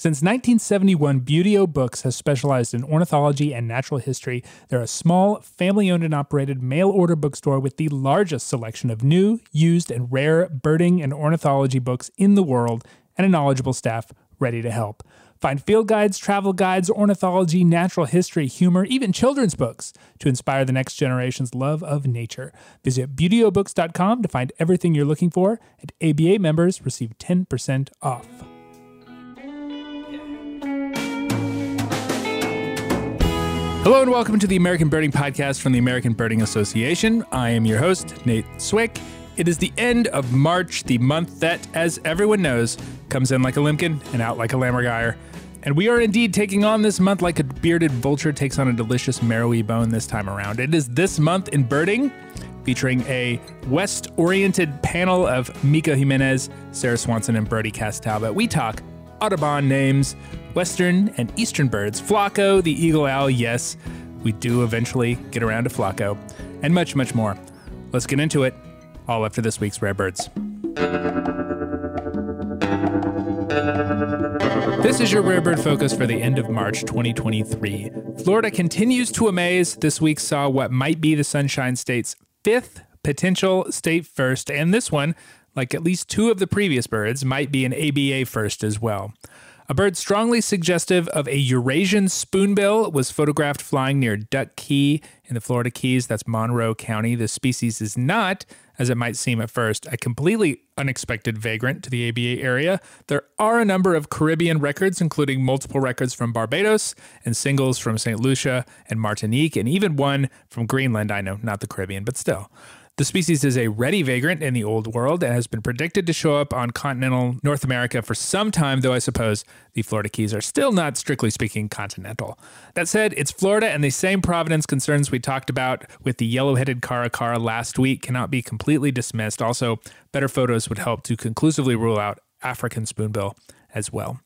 Since 1971, Buteo Books has specialized in ornithology and natural history. They're a small, family owned and operated mail order bookstore with the largest selection of new, used, and rare birding and ornithology books in the world, and a knowledgeable staff ready to help. Find field guides, travel guides, ornithology, natural history, humor, even children's books to inspire the next generation's love of nature. Visit buteobooks.com to find everything you're looking for, and ABA members receive 10% off. Hello and welcome to the American Birding Podcast from the American Birding Association. I am your host, Nate Swick. It is the end of March, the month that, as everyone knows, comes in like a limpkin and out like a lammergeier. And we are indeed taking on this month like a bearded vulture takes on a delicious marrowy bone this time around. It is this month in birding, featuring a West oriented panel of Mikko Jimenez, Sarah Swanson, and Brodie Cass Talbott. We talk Audubon names, Western and Eastern birds, Flaco, the eagle owl, yes, we do eventually get around to Flaco, and much, much more. Let's get into it, all after this week's Rare Birds. This is your Rare Bird Focus for the end of March 2023. Florida continues to amaze. This week saw what might be the Sunshine State's fifth potential state first, and this one, like at least two of the previous birds, might be an ABA first as well. A bird strongly suggestive of a Eurasian spoonbill was photographed flying near Duck Key in the Florida Keys. That's Monroe County. The species is not, as it might seem at first, a completely unexpected vagrant to the ABA area. There are a number of Caribbean records, including multiple records from Barbados and singles from St. Lucia and Martinique, and even one from Greenland. I know, not the Caribbean, but still. The species is a ready vagrant in the Old World and has been predicted to show up on continental North America for some time, though I suppose the Florida Keys are still not, strictly speaking, continental. That said, it's Florida, and the same provenance concerns we talked about with the yellow headed caracara last week cannot be completely dismissed. Also, better photos would help to conclusively rule out African spoonbill as well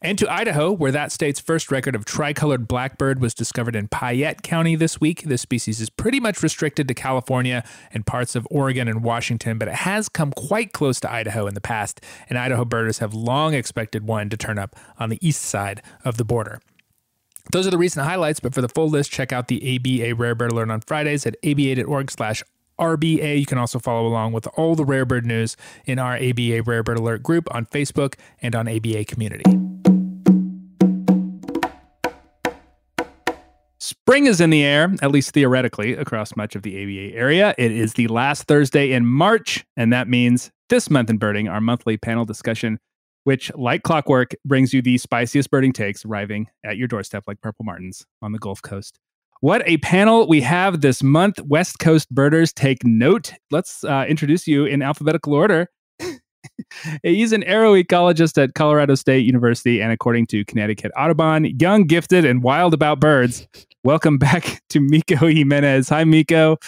and to Idaho, where that state's first record of tricolored blackbird was discovered in Payette County this week. This species is pretty much restricted to California and parts of Oregon and Washington, but it has come quite close to Idaho in the past, and Idaho birders have long expected one to turn up on the east side of the border. Those are the recent highlights, but for the full list, check out the ABA Rare Bird Alert on Fridays at aba.org slash RBA. You can also follow along with all the rare bird news in our ABA Rare Bird Alert group on Facebook and on ABA Community. Spring is in the air, at least theoretically, across much of the ABA area. It is the last Thursday in March, and that means this month in birding, our monthly panel discussion, which, like clockwork, brings you the spiciest birding takes arriving at your doorstep like Purple Martins on the Gulf Coast. What a panel we have this month. West Coast birders, take note. Let's uh, introduce you in alphabetical order. He's an aero ecologist at Colorado State University and, according to Connecticut Audubon, young, gifted, and wild about birds. Welcome back to Mikko Jimenez. Hi, Mikko.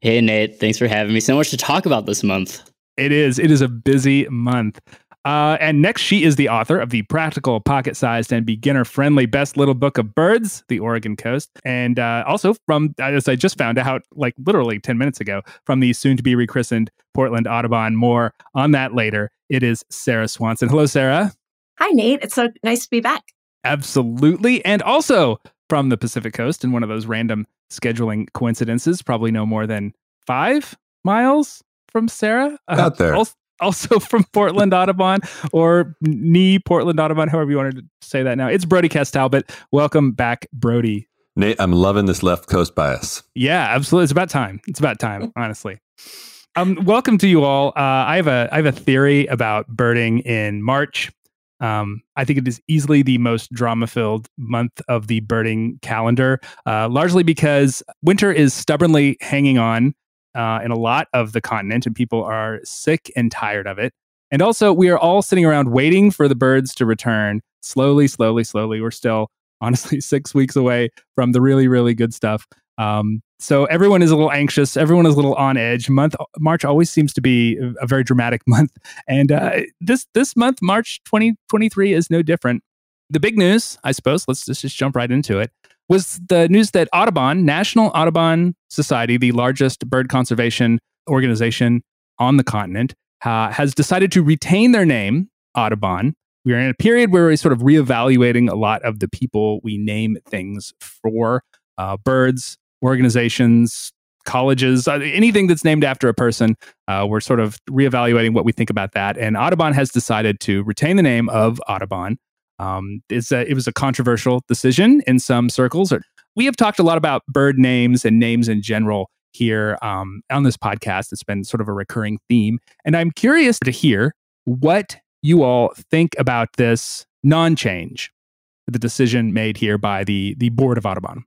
Hey, Nate. Thanks for having me. So much to talk about this month. It is. It is a busy month. Uh, and next, she is the author of the practical, pocket sized, and beginner friendly best little book of birds, The Oregon Coast. And uh, also from, as I just found out, like literally 10 minutes ago, from the soon to be rechristened Portland Audubon. More on that later. It is Sarah Swanson. Hello, Sarah. Hi, Nate. It's so nice to be back. Absolutely. And also from the Pacific Coast in one of those random scheduling coincidences, probably no more than five miles from Sarah. Out there. Also, also from Portland Audubon or knee Portland Audubon, however you wanted to say that now. It's Brodie Cass Talbott. Welcome back, Brodie. Nate, I'm loving this left coast bias. Yeah, absolutely. It's about time. It's about time, honestly. Um, welcome to you all. Uh, I have a I have a theory about birding in March. Um, I think it is easily the most drama filled month of the birding calendar, uh, largely because winter is stubbornly hanging on uh, in a lot of the continent, and people are sick and tired of it. And also, we are all sitting around waiting for the birds to return slowly, slowly, slowly. We're still, honestly, six weeks away from the really, really good stuff. Um, so everyone is a little anxious. Everyone is a little on edge. Month March always seems to be a very dramatic month, and uh, this this month, March 2023, is no different. The big news, I suppose. Let's just, just jump right into it was the news that Audubon, National Audubon Society, the largest bird conservation organization on the continent, uh, has decided to retain their name, Audubon, we are in a period where we're sort of reevaluating a lot of the people we name things for uh, birds, organizations, colleges, uh, anything that's named after a person. Uh, we're sort of reevaluating what we think about that. And Audubon has decided to retain the name of Audubon. Um, it's a, it was a controversial decision in some circles. We have talked a lot about bird names and names in general here um, on this podcast. It's been sort of a recurring theme. And I'm curious to hear what you all think about this non change, the decision made here by the, the board of Audubon.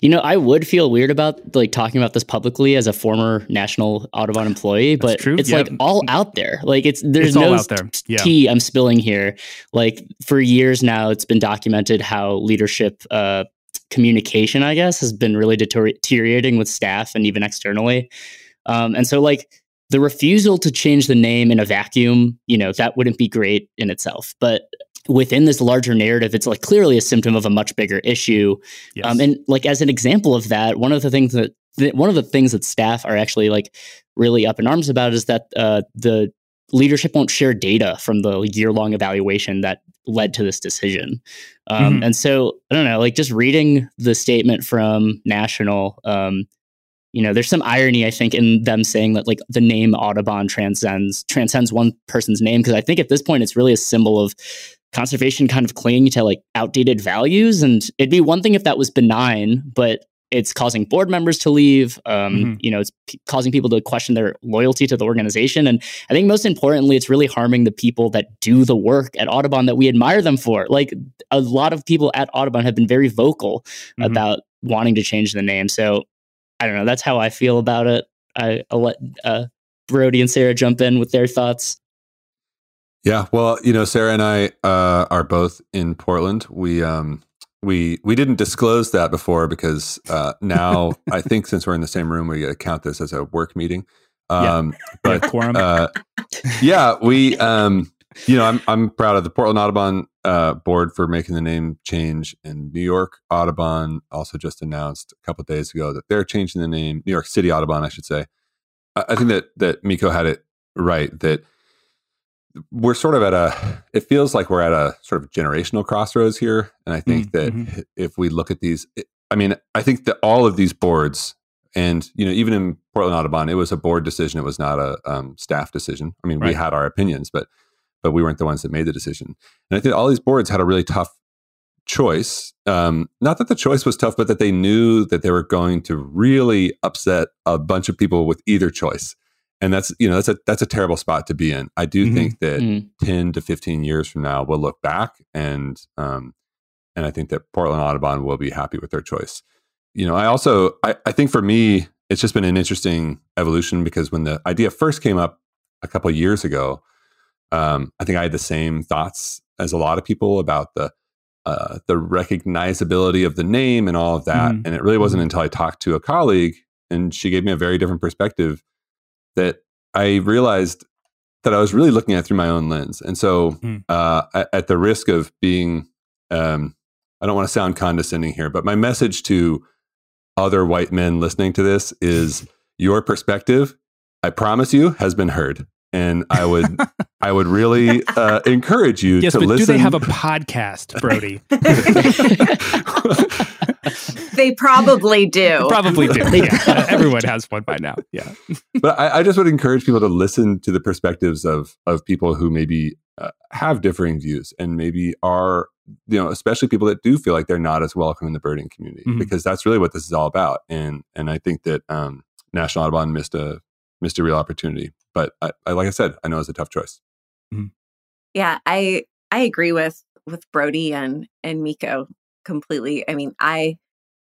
You know, I would feel weird about like talking about this publicly as a former National Audubon employee, but it's yeah. like all out there. Like it's there's it's no out there. Yeah. tea I'm spilling here. Like for years now, it's been documented how leadership uh, communication, I guess, has been really deteriorating with staff and even externally. Um, and so, like the refusal to change the name in a vacuum, you know, that wouldn't be great in itself. But within this larger narrative, it's like clearly a symptom of a much bigger issue. Yes. Um, and like as an example of that, one of the things that th- one of the things that staff are actually like really up in arms about is that uh, the leadership won't share data from the year long evaluation that led to this decision. Um, mm-hmm. And so I don't know, like just reading the statement from National. Um, you know, there's some irony, I think, in them saying that like the name Audubon transcends transcends one person's name because I think at this point it's really a symbol of conservation kind of clinging to like outdated values. And it'd be one thing if that was benign, but it's causing board members to leave. Um, mm-hmm. You know, it's p- causing people to question their loyalty to the organization. And I think most importantly, it's really harming the people that do the work at Audubon that we admire them for. Like a lot of people at Audubon have been very vocal mm-hmm. about wanting to change the name. So I don't know. That's how I feel about it. I, will let uh, Brodie and Sarah jump in with their thoughts. Yeah, well, you know, Sarah and I uh, are both in Portland. We um, we we didn't disclose that before because uh, now I think since we're in the same room, we count this as a work meeting. Um, yeah. But quorum. Uh, yeah, we um, you know, I'm I'm proud of the Portland Audubon uh, board for making the name change. In New York Audubon also just announced a couple days ago that they're changing the name. New York City Audubon, I should say. I, I think that that Mikko had it right that we're sort of at a it feels like we're at a sort of generational crossroads here. And i think mm-hmm. that if we look at these i mean i think that all of these boards and you know even in portland audubon it was a board decision. It was not a um, staff decision. I mean right. we had our opinions but but we weren't the ones that made the decision. And i think all these boards had a really tough choice. Um, not that the choice was tough but that they knew that they were going to really upset a bunch of people with either choice and that's you know that's a that's a terrible spot to be in. I do mm-hmm. think that mm-hmm. ten to fifteen years from now we'll look back and um, and I think that Portland Audubon will be happy with their choice. You know, I also I, I think for me it's just been an interesting evolution because when the idea first came up a couple years ago, um, I think I had the same thoughts as a lot of people about the uh, the recognizability of the name and all of that. Mm-hmm. And it really wasn't mm-hmm. until I talked to a colleague and she gave me a very different perspective that I realized that I was really looking at through my own lens. And so, mm. uh, at, at, the risk of being, um, I don't want to sound condescending here, but my message to other white men listening to this is your perspective, I promise you, has been heard. And I would, I would really uh, encourage you yes, to but listen. Do they have a podcast, Brodie? they probably do. Probably do. Yeah. Everyone has one by now. Yeah. but I, I, just would encourage people to listen to the perspectives of of people who maybe uh, have differing views and maybe are you know especially people that do feel like they're not as welcome in the birding community mm-hmm. because that's really what this is all about. And and I think that um, National Audubon missed a missed a real opportunity. But I, I like I said, I know it's a tough choice. Mm-hmm. Yeah, I I agree with with Brodie and and Mikko completely. I mean, I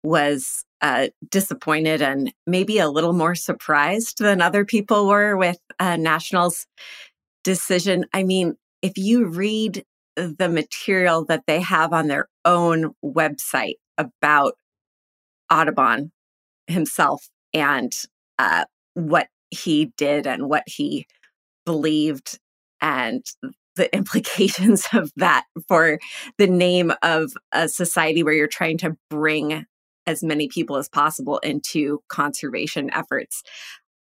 was uh, disappointed and maybe a little more surprised than other people were with uh, National's decision. I mean, if you read the material that they have on their own website about Audubon himself and uh, what he did and what he believed and the implications of that for the name of a society where you're trying to bring as many people as possible into conservation efforts.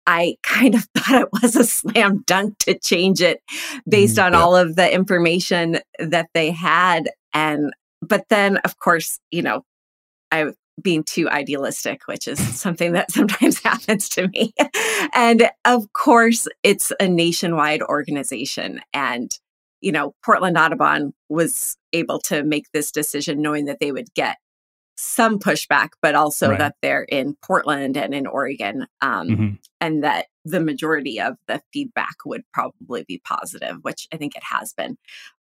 I kind of thought it was a slam dunk to change it based Mhm, on yeah. all of the information that they had. And, but then, of course, you know, I being too idealistic, which is something that sometimes happens to me. and of course, it's a nationwide organization. And, you know, Portland Audubon was able to make this decision knowing that they would get some pushback, but also Right. that they're in Portland and in Oregon, um, Mhm. and that the majority of the feedback would probably be positive, which I think it has been.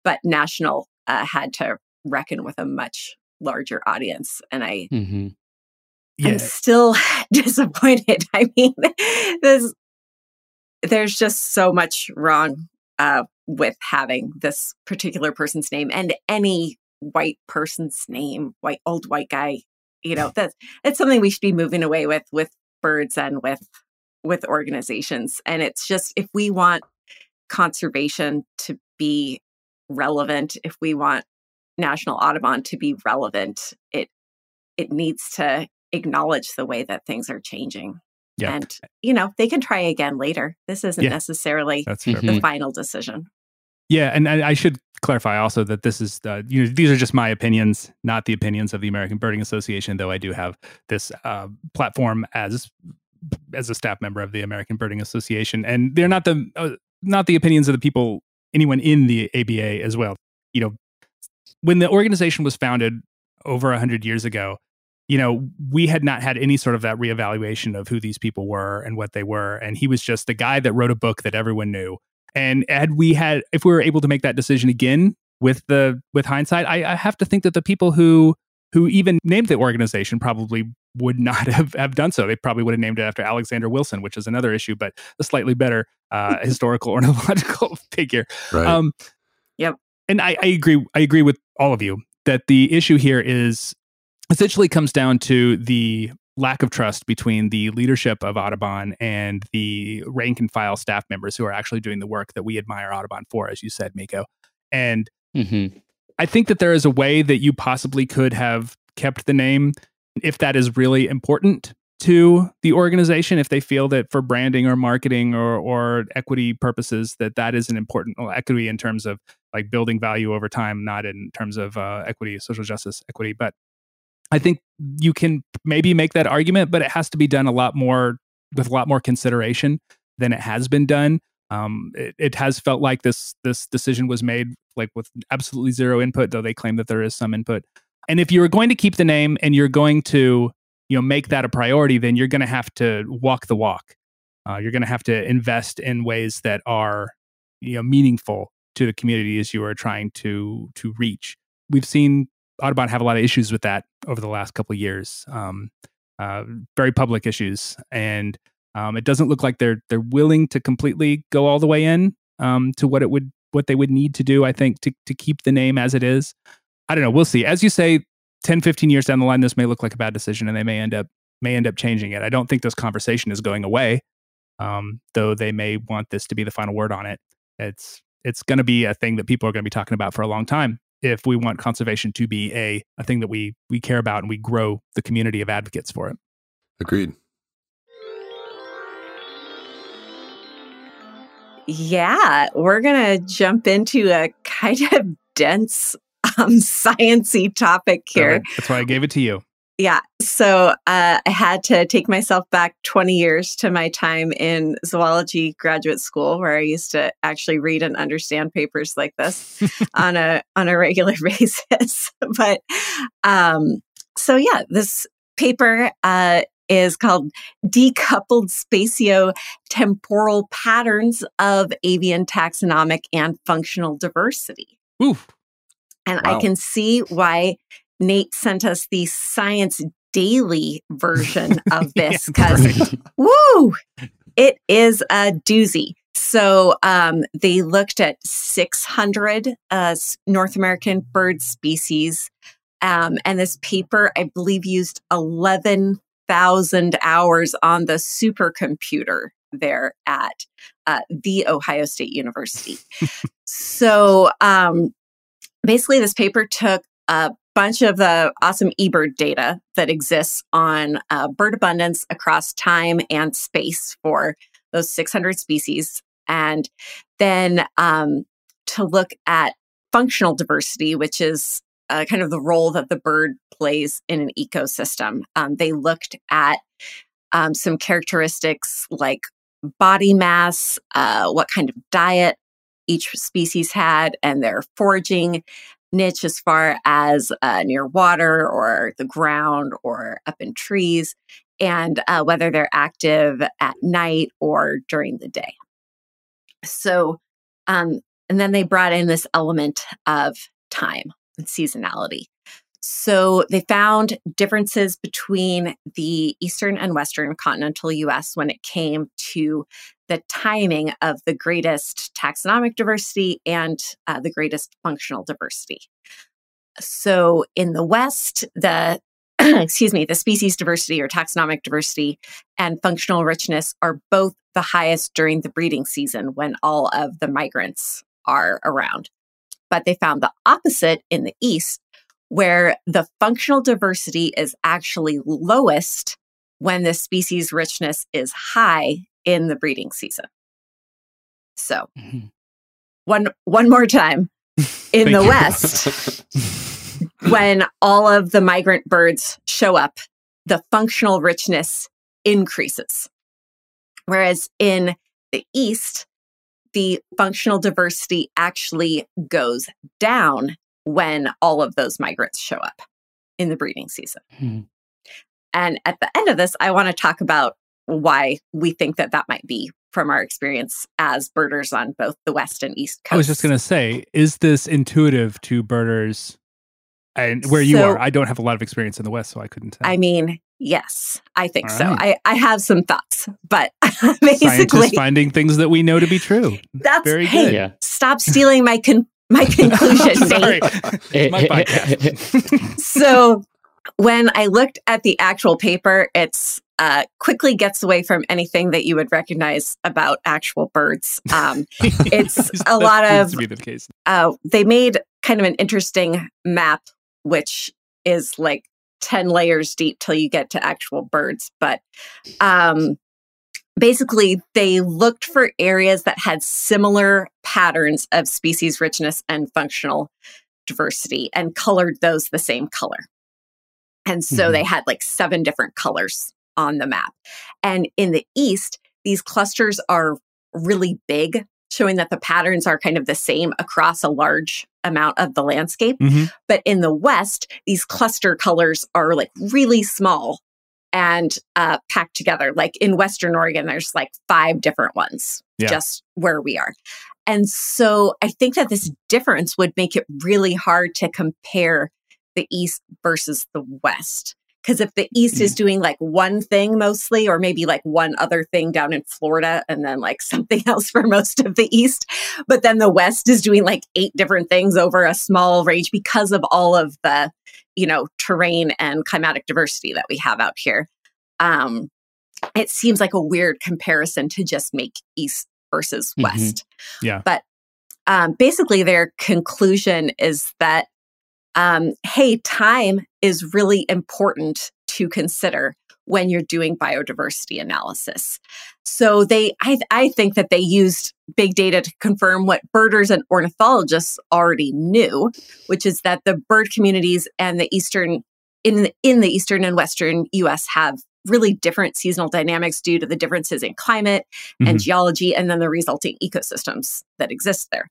But National uh, had to reckon with a much larger audience, and I hmm Yeah. I'm still disappointed. I mean, there's there's just so much wrong uh, with having this particular person's name and any white person's name, white old white guy. You know, that's that's something we should be moving away with with birds and with with organizations. And it's just if we want conservation to be relevant, if we want National Audubon to be relevant, it it needs to acknowledge the way that things are changing. Yeah. And, you know, they can try again later. This isn't Yeah. necessarily That's fair. The final decision. Yeah, and I, I should clarify also that this is uh, you know these are just my opinions, not the opinions of the American Birding Association. Though I do have this uh, platform as as a staff member of the American Birding Association, and they're not the uh, not the opinions of the people anyone in the ABA as well. You know, when the organization was founded over hundred years ago, you know, we had not had any sort of that reevaluation of who these people were and what they were, and he was just the guy that wrote a book that everyone knew. And had we had, if we were able to make that decision again with the with hindsight, I, I have to think that the people who who even named the organization probably would not have, have done so. They probably would have named it after Alexander Wilson, which is another issue, but a slightly better uh, historical ornithological figure. Right. Um, Yep. And I, I agree. I agree with all of you that the issue here is essentially comes down to the lack of trust between the leadership of Audubon and the rank and file staff members who are actually doing the work that we admire Audubon for, as you said, Mikko. And hmm I think that there is a way that you possibly could have kept the name if that is really important to the organization if they feel that for branding or marketing or or equity purposes that that is an important well, equity in terms of like building value over time not in terms of uh, equity social justice equity but i think you can maybe make that argument but it has to be done a lot more with a lot more consideration than it has been done um, it, it has felt like this this decision was made like with absolutely zero input, though they claim that there is some input. And if you're going to keep the name and you're going to you know make that a priority, then you're going to have to walk the walk. Uh, you're going to have to invest in ways that are you know meaningful to the communities you are trying to to reach. We've seen Audubon have a lot of issues with that over the last couple of years, um, uh, very public issues, and um, it doesn't look like they're they're willing to completely go all the way in um, to what it would what they would need to do. I think to to keep the name as it is. I don't know. We'll see. As you say, 10, 15 years down the line, this may look like a bad decision, and they may end up may end up changing it. I don't think this conversation is going away, um, though they may want this to be the final word on it. It's it's going to be a thing that people are going to be talking about for a long time if we want conservation to be a a thing that we we care about and we grow the community of advocates for it. Agreed. Yeah, we're gonna jump into a kind of dense, um, sciency topic here. That's why I gave it to you. Yeah. So uh, I had to take myself back 20 years to my time in zoology graduate school, where I used to actually read and understand papers like this on a on a regular basis. but um, so yeah, this paper uh, is called "Decoupled Spatio-Temporal Patterns of Avian Taxonomic and Functional Diversity." Oof. And Wow. I can see why Nate sent us the Science Daily version of this Yeah, because, woo, it is a doozy. So um, they looked at 600 uh, North American bird species. Um, and this paper, I believe, used 11,000 hours on the supercomputer there at uh, the Ohio State University. so um, basically, this paper took a bunch of the awesome eBird data that exists on uh, bird abundance across time and space for those 600 species, and then um, to look at functional diversity, which is uh, kind of the role that the bird plays in an ecosystem. Um, they looked at um, some characteristics like body mass, uh, what kind of diet each species had, and their foraging niche as far as uh, near water or the ground or up in trees, and uh, whether they're active at night or during the day. So, um, and then they brought in this element of time and seasonality. So they found differences between the eastern and western continental US when it came to the timing of the greatest taxonomic diversity and uh, the greatest functional diversity. So in the west, the excuse me, the species diversity or taxonomic diversity and functional richness are both the highest during the breeding season when all of the migrants are around. But they found the opposite in the east where the functional diversity is actually lowest when the species richness is high in the breeding season. So, mm-hmm. one one more time. In the west, when all of the migrant birds show up, the functional richness increases. Whereas in the east, the functional diversity actually goes down when all of those migrants show up in the breeding season. Hmm. And at the end of this, I want to talk about why we think that that might be from our experience as birders on both the west and east coast. I was just going to say, is this intuitive to birders and where so, you are? I don't have a lot of experience in the west, so I couldn't tell. I mean, yes, I think All so. Right. I, I have some thoughts, but basically Scientists finding things that we know to be true. That's very hey, good. Yeah. Stop stealing my con- my conclusion. Sorry, my podcast. so when I looked at the actual paper, it's uh, quickly gets away from anything that you would recognize about actual birds. Um, it's a lot of. To be the case. Uh, they made kind of an interesting map, which is like 10 layers deep till you get to actual birds. But um, basically they looked for areas that had similar patterns of species richness and functional diversity and colored those the same color. And so mm-hmm. they had like seven different colors on the map. And in the east, these clusters are really big, showing that the patterns are kind of the same across a large amount of the landscape. Mm-hmm. But in the west, these cluster colors are like really small and uh, packed together. Like in Western Oregon, there's like five different ones yeah. just where we are. And so I think that this difference would make it really hard to compare the East versus the West. Because if the East is doing like one thing mostly, or maybe like one other thing down in Florida, and then like something else for most of the East, but then the West is doing like eight different things over a small range because of all of the you know, terrain and climatic diversity that we have out here. Um, it seems like a weird comparison to just make east versus mm-hmm. west. Yeah. But um, basically, their conclusion is that, um, hey, time is really important to consider when you're doing biodiversity analysis. So they, I, I think that they used big data to confirm what birders and ornithologists already knew, which is that the bird communities and the eastern in the, in the eastern and western U.S. have really different seasonal dynamics due to the differences in climate mm-hmm. and geology, and then the resulting ecosystems that exist there.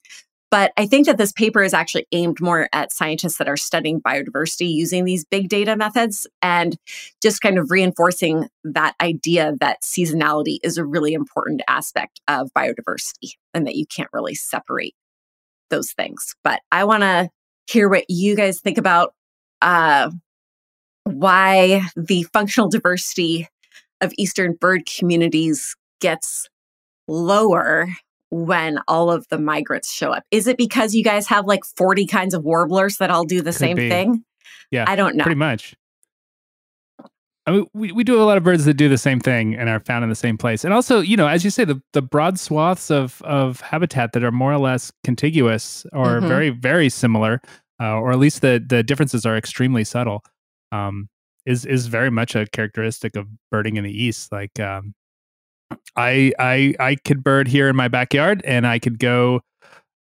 But I think that this paper is actually aimed more at scientists that are studying biodiversity using these big data methods and just kind of reinforcing that idea that seasonality is a really important aspect of biodiversity and that you can't really separate those things. But I want to hear what you guys think about uh, why the functional diversity of Eastern bird communities gets lower when all of the migrants show up? Is it because you guys have like 40 kinds of warblers that all do the Could same be. thing? Yeah. I don't know. Pretty much. I mean, we, we do a lot of birds that do the same thing and are found in the same place. And also, you know, as you say, the, the broad swaths of, of habitat that are more or less contiguous or mm-hmm. very, very similar, uh, or at least the, the differences are extremely subtle, um, is, is very much a characteristic of birding in the East. Like, um, I I I could bird here in my backyard, and I could go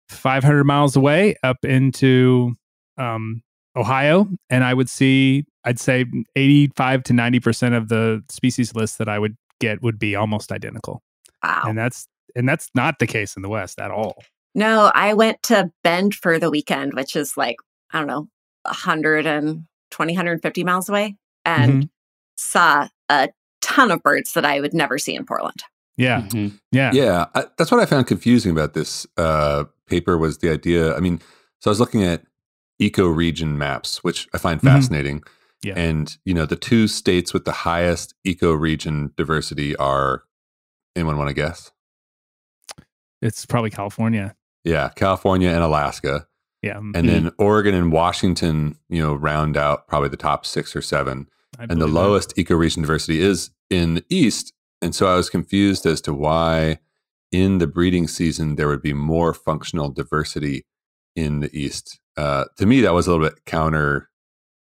500 miles away up into um, Ohio, and I would see, I'd say 85 to 90% of the species list that I would get would be almost identical. Wow. And that's and that's not the case in the West at all. No, I went to Bend for the weekend, which is like, I don't know, 120, 150 miles away, and Mm-hmm. saw a ton of birds that I would never see in Portland. Yeah. Mhm. Yeah. Yeah, I, that's what I found confusing about this uh, paper was the idea. I mean, so I was looking at eco-region maps, which I find Mhm. fascinating. Yeah. And you know, the two states with the highest eco-region diversity are. Anyone want to guess? It's probably California. Yeah, California and Alaska, Yeah. and then Oregon and Washington. You know, round out probably the top six or seven. I and the believe that. lowest ecoregion diversity is in the east. And so I was confused as to why in the breeding season there would be more functional diversity in the east. Uh, to me, that was a little bit counter.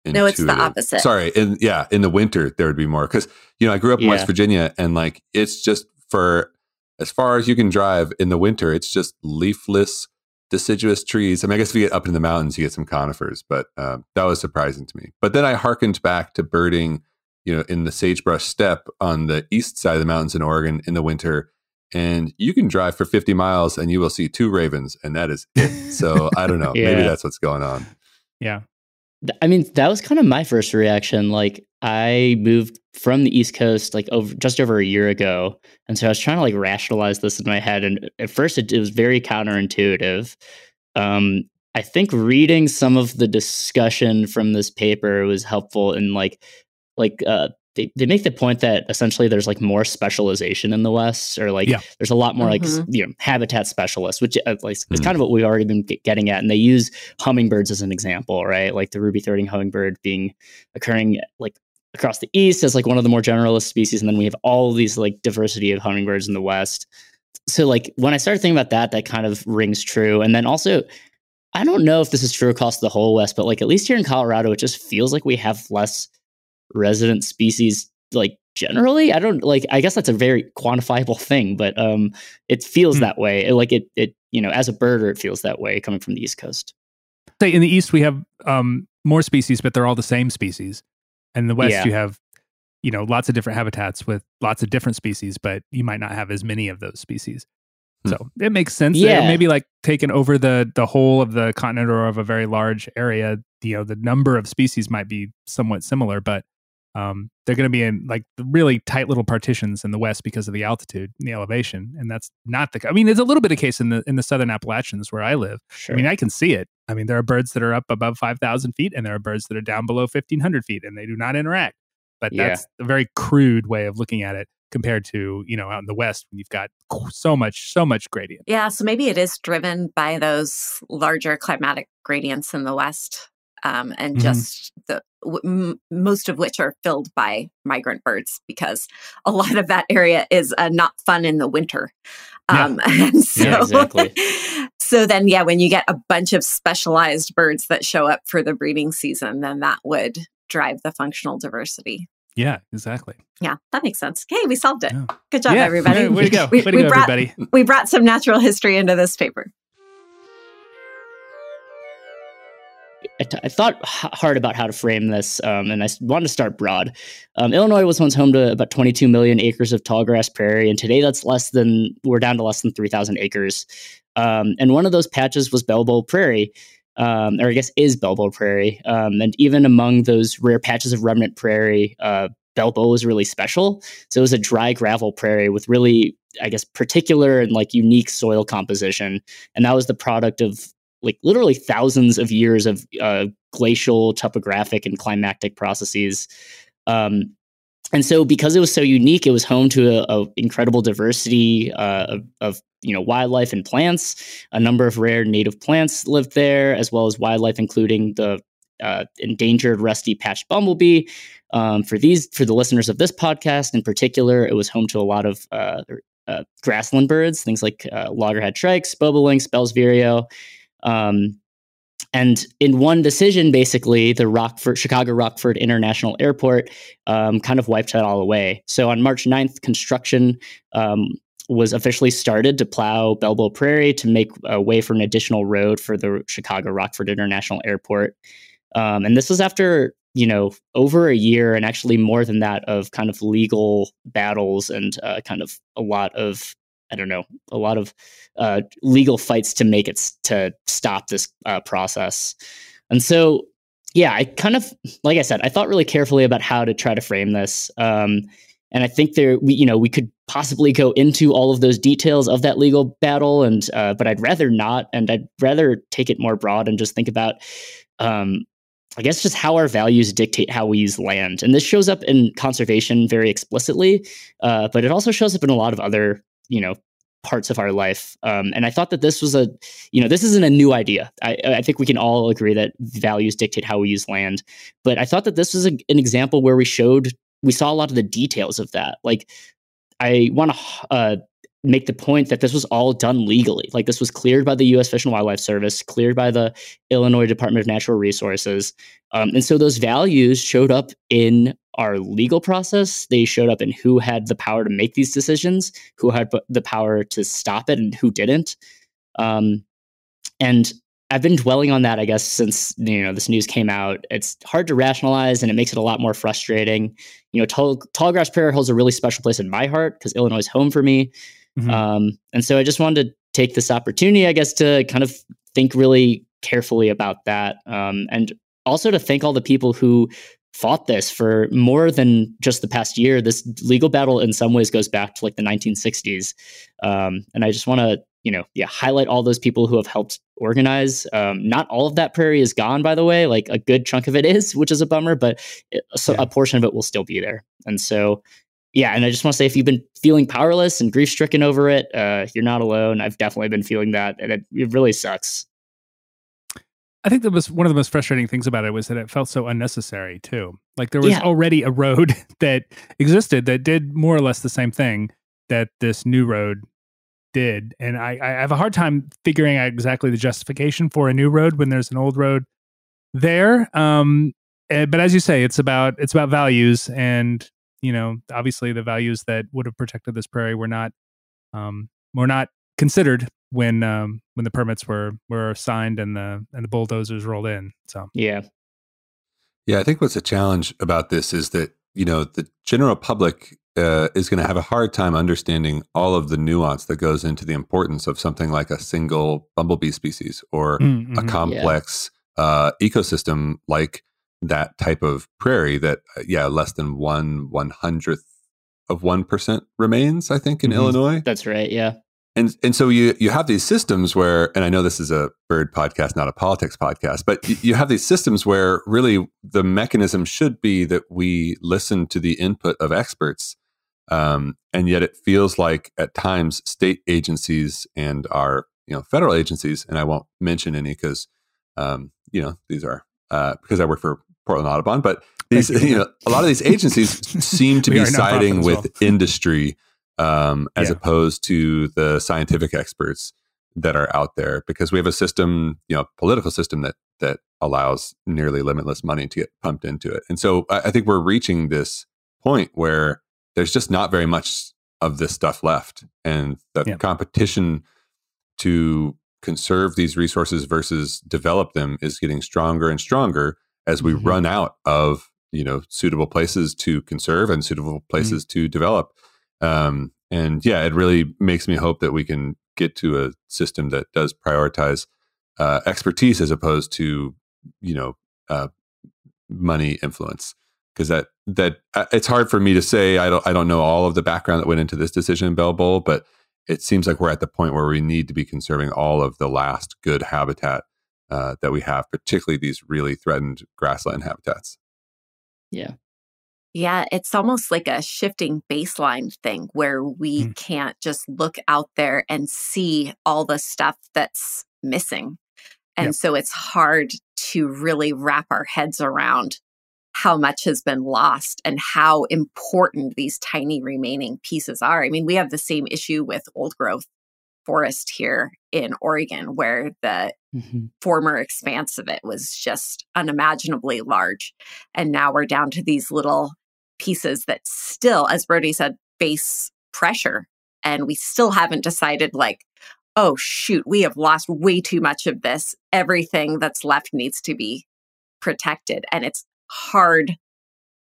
No, it's the opposite. Sorry, in yeah, in the winter there would be more because you know I grew up in West Virginia and like it's just for as far as you can drive in the winter, it's just leafless, deciduous trees. I mean, I guess if you get up in the mountains, you get some conifers, but um, that was surprising to me. But then I hearkened back to birding, you know, in the sagebrush steppe on the east side of the mountains in Oregon in the winter. And you can drive for 50 miles and you will see two ravens, and that is it. So I don't know. Maybe that's what's going on. Yeah. I mean, that was kind of my first reaction. Like, I moved from the East Coast like over just over a year ago, and so I was trying to like rationalize this in my head. And at first, it, it was very counterintuitive. Um, I think reading some of the discussion from this paper was helpful in like, like uh, they, they make the point that essentially there's like more specialization in the West, or like Yeah. there's a lot more like s- Mhm. you know habitat specialists, which uh, like, is Mhm. kind of what we've already been get- getting at. And they use hummingbirds as an example, right? Like the ruby throated hummingbird being occurring like across the east as like one of the more generalist species, and then we have all these like diversity of hummingbirds in the west. So like when I started thinking about that, that kind of rings true. And then also, I don't know if this is true across the whole west, but like at least here in Colorado, it just feels like we have less resident species like generally i don't like i guess that's a very quantifiable thing but um it feels Hmm. that way It- like it it you know as a birder it feels that way coming from the east coast Say in the East we have um, more species, but they're all the same species. And in the West Yeah. you have, you know, lots of different habitats with lots of different species, but you might not have as many of those species. Hmm. So it makes sense. Yeah. Maybe like taking over the the whole of the continent or of a very large area, you know, the number of species might be somewhat similar, but um, they're going to be in like really tight little partitions in the west because of the altitude and the elevation, and that's not the. I mean, there's a little bit of case in the in the southern Appalachians where I live. sure I mean, I can see it. I mean, there are birds that are up above 5,000 feet and there are birds that are down below 1,500 feet and they do not interact. But Yeah. that's a very crude way of looking at it compared to, you know, out in the West when you've got so much, so much gradient. Yeah, so maybe it is driven by those larger climatic gradients in the West, um, and Mhm. just the w- m- most of which are filled by migrant birds because a lot of that area is uh, not fun in the winter. Yeah. Um, and so, Yeah, exactly. so then, yeah, when you get a bunch of specialized birds that show up for the breeding season, then that would drive the functional diversity. Yeah, exactly. Yeah, that makes sense. Okay, we solved it. Yeah. Good job, yeah, everybody. Way, way to go. We, way to we go, brought, everybody. we brought some natural history into this paper. I, t- I thought h- hard about how to frame this, um, and I wanted to start broad. Um, Illinois was once home to about 22 million acres of tall grass prairie, and today that's less than we're down to less than 3,000 acres. Um, and one of those patches was Bell Bowl Prairie, um, or I guess is Bell Bowl Prairie. Um, and even among those rare patches of remnant prairie, uh, Bell Bowl was really special. So it was a dry gravel prairie with really, I guess, particular and like unique soil composition, and that was the product of like literally thousands of years of uh, glacial topographic and climatic processes. Um, and so, because it was so unique, it was home to a, a incredible diversity uh, of, of you know wildlife and plants. A number of rare native plants lived there, as well as wildlife, including the uh, endangered rusty patched bumblebee. Um, for these, for the listeners of this podcast in particular, it was home to a lot of uh, uh, grassland birds, things like uh, loggerhead shrikes, bobolinks, Bell's vireo. Um, and in one decision, basically, the Rockford, Chicago Rockford International Airport um, kind of wiped that all away. So on March 9th, construction um, was officially started to plow Bell Bowl Prairie to make a way for an additional road for the Chicago Rockford International Airport. Um, and this was after you know over a year and actually more than that of kind of legal battles and uh, kind of a lot of I don't know, a lot of uh, legal fights to make it to stop this uh, process. And so, yeah, I kind of, like I said, I thought really carefully about how to try to frame this. Um, and I think there, we, you know, we could possibly go into all of those details of that legal battle, and uh, but I'd rather not, and I'd rather take it more broad and just think about um, I guess just how our values dictate how we use land. And this shows up in conservation very explicitly, uh, but it also shows up in a lot of other you know parts of our life. Um, and I thought that this was a, you know, this isn't a new idea. I, I, think we can all agree that values dictate how we use land. But I thought that this was a, an example where we showed, we saw a lot of the details of that. Like, I want to uh, make the point that this was all done legally. Like, this was cleared by the U.S. Fish and Wildlife Service, cleared by the Illinois Department of Natural Resources. Um, and so those values showed up in our legal process. They showed up in who had the power to make these decisions, who had the power to stop it, and who didn't. Um, and I've been dwelling on that, I guess, since you know this news came out. It's hard to rationalize, and it makes it a lot more frustrating. You know, Tall, Tallgrass Prairie holds a really special place in my heart because Illinois is home for me, mm-hmm. um, and so I just wanted to take this opportunity, I guess, to kind of think really carefully about that, um, and also to thank all the people who fought this for more than just the past year. This legal battle, in some ways, goes back to like the 1960s. Um, and I just want to, you know, yeah, highlight all those people who have helped organize. Um, not all of that prairie is gone, by the way. Like a good chunk of it is, which is a bummer, but it, so yeah. a portion of it will still be there. And so, yeah, and I just want to say, if you've been feeling powerless and grief stricken over it, uh, you're not alone. I've definitely been feeling that, and it, it really sucks. I think that was one of the most frustrating things about it was that it felt so unnecessary too. Like there was yeah. already a road that existed that did more or less the same thing that this new road did, and I, I have a hard time figuring out exactly the justification for a new road when there's an old road there. Um, eh, but as you say, it's about it's about values, and you know, obviously the values that would have protected this prairie were not um, were not considered when um, when the permits were were signed and the and the bulldozers rolled in. So yeah, yeah. I think what's a challenge about this is that you know the general public uh, is going to have a hard time understanding all of the nuance that goes into the importance of something like a single bumblebee species or mm-hmm. a complex yeah. uh, ecosystem like that type of prairie that uh, yeah less than one one hundredth of one percent remains I think in mm-hmm. Illinois. That's right. Yeah and and so you you have these systems where and i know this is a bird podcast not a politics podcast but you have these systems where really the mechanism should be that we listen to the input of experts um, and yet it feels like at times state agencies and our you know federal agencies and i won't mention any because um, you know these are uh, because i work for portland audubon but these you know a lot of these agencies seem to be siding with well. industry um, as yeah. opposed to the scientific experts that are out there because we have a system, you know, political system that that allows nearly limitless money to get pumped into it. And so I, I think we're reaching this point where there's just not very much of this stuff left. And the yeah. competition to conserve these resources versus develop them is getting stronger and stronger as we mm-hmm. run out of, you know, suitable places to conserve and suitable mm-hmm. places mm-hmm. to develop. Um, and yeah, it really makes me hope that we can get to a system that does prioritize uh, expertise as opposed to you know uh, money influence. Because that that uh, it's hard for me to say. I don't I don't know all of the background that went into this decision in Bell Bowl, but it seems like we're at the point where we need to be conserving all of the last good habitat uh, that we have, particularly these really threatened grassland habitats. Yeah, yeah, it's almost like a shifting baseline thing where we mm. can't just look out there and see all the stuff that's missing. And yep. so it's hard to really wrap our heads around how much has been lost and how important these tiny remaining pieces are. I mean, we have the same issue with old growth forest here in Oregon, where the mm-hmm. former expanse of it was just unimaginably large. And now we're down to these little pieces that still, as Brodie said, face pressure. And we still haven't decided, like, oh, shoot, we have lost way too much of this. Everything that's left needs to be protected. And it's hard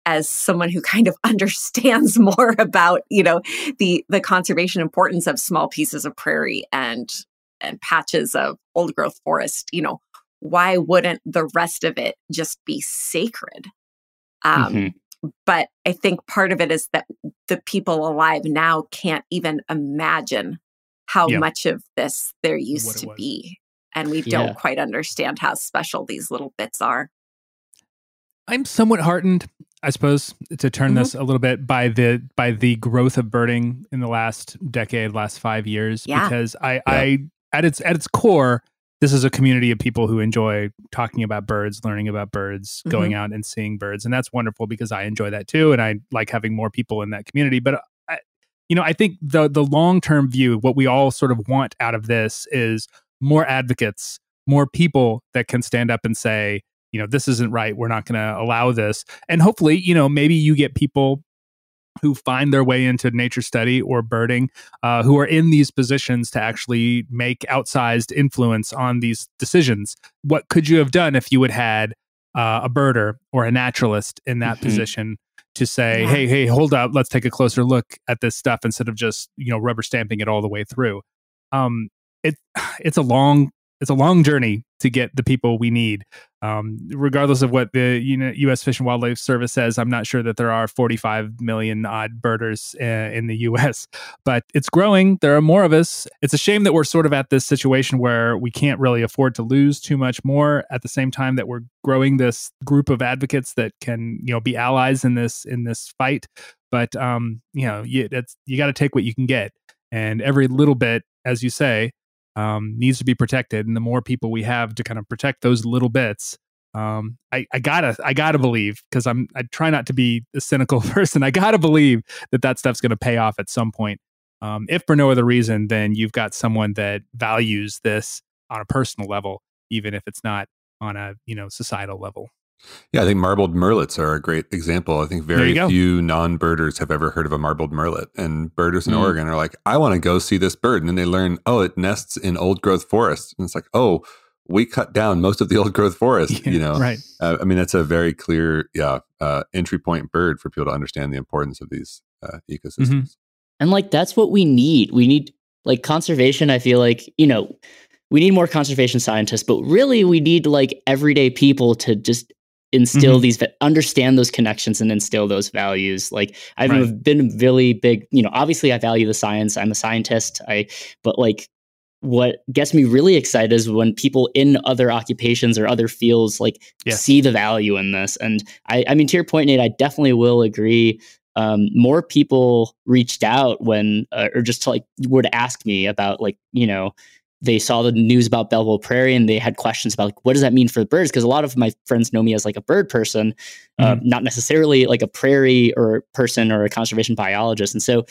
as someone who kind of understands more about you know the the conservation importance of small pieces of prairie and and patches of old growth forest you know why wouldn't the rest of it just be sacred um, mm-hmm. but i think part of it is that the people alive now can't even imagine how yep. much of this there used to be and we don't yeah. quite understand how special these little bits are I'm somewhat heartened, I suppose, to turn mm-hmm. this a little bit by the by the growth of birding in the last decade, last five years. Yeah. Because I, yeah. I at its at its core, this is a community of people who enjoy talking about birds, learning about birds, mm-hmm. going out and seeing birds, and that's wonderful because I enjoy that too, and I like having more people in that community. But I, you know, I think the the long term view, what we all sort of want out of this is more advocates, more people that can stand up and say, you know, this isn't right. We're not going to allow this. And hopefully, you know, maybe you get people who find their way into nature study or birding, uh, who are in these positions to actually make outsized influence on these decisions. What could you have done if you had had uh, a birder or a naturalist in that mm-hmm. position to say. "Hey, hey, hold up, let's take a closer look at this stuff," instead of just you know rubber stamping it all the way through. Um, it it's a long it's a long journey to get the people we need. Um, regardless of what the you know, U.S. Fish and Wildlife Service says, I'm not sure that there are 45 million odd birders uh, in the U.S., but it's growing. There are more of us. It's a shame that we're sort of at this situation where we can't really afford to lose too much more. At the same time that we're growing this group of advocates that can you know be allies in this in this fight. But um, you know, you, you got to take what you can get, and every little bit, as you say, um, needs to be protected, and the more people we have to kind of protect those little bits, um, I, I gotta I gotta believe because I'm I try not to be a cynical person. I gotta believe that that stuff's going to pay off at some point. Um, if for no other reason, then you've got someone that values this on a personal level, even if it's not on a you know societal level. Yeah, I think marbled murrelets are a great example. I think very few non birders have ever heard of a marbled murrelet. And birders in mm. Oregon are like, I want to go see this bird. And then they learn, oh, it nests in old growth forest. And it's like, oh, we cut down most of the old growth forest, yeah, you know? Right. Uh, I mean, that's a very clear, yeah, uh, entry point bird for people to understand the importance of these uh, ecosystems. Mm-hmm. And like, that's what we need. We need, like, conservation. I feel like, you know, we need more conservation scientists, but really we need like everyday people to just instill mm-hmm. these understand those connections and instill those values like i've right. been really big you know obviously i value the science i'm a scientist i but like what gets me really excited is when people in other occupations or other fields like see the value in this and i i mean to your point nate i definitely will agree um, more people reached out when uh, or just to, like would ask me about like you know they saw the news about Bell Bowl Prairie and they had questions about like, what does that mean for the birds? Because a lot of my friends know me as like a bird person, uh, mm-hmm. not necessarily like a prairie or person or a conservation biologist. And so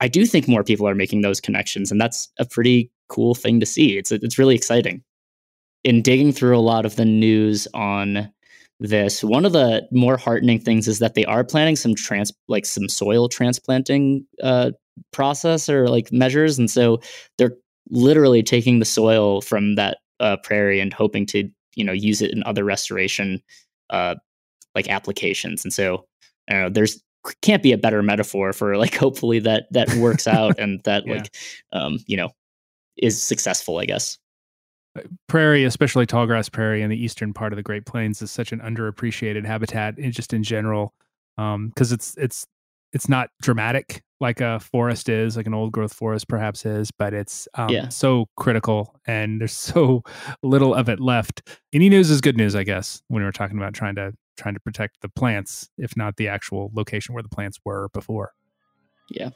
I do think more people are making those connections, and that's a pretty cool thing to see. It's it's really exciting. In digging through a lot of the news on this, one of the more heartening things is that they are planning some trans like some soil transplanting uh, process or like measures, and so they're literally taking the soil from that uh, prairie and hoping to you know use it in other restoration uh, like applications. And so uh, there's can't be a better metaphor for like hopefully that that works out and that yeah. like um, you know is successful. I guess uh, prairie, especially tallgrass prairie in the eastern part of the Great Plains, is such an underappreciated habitat, just in general, because um, it's it's it's not dramatic like a forest is, like an old growth forest perhaps is, but it's um, yeah. so critical and there's so little of it left. Any news is good news, I guess, when we were talking about trying to trying to protect the plants, if not the actual location where the plants were before. Yeah.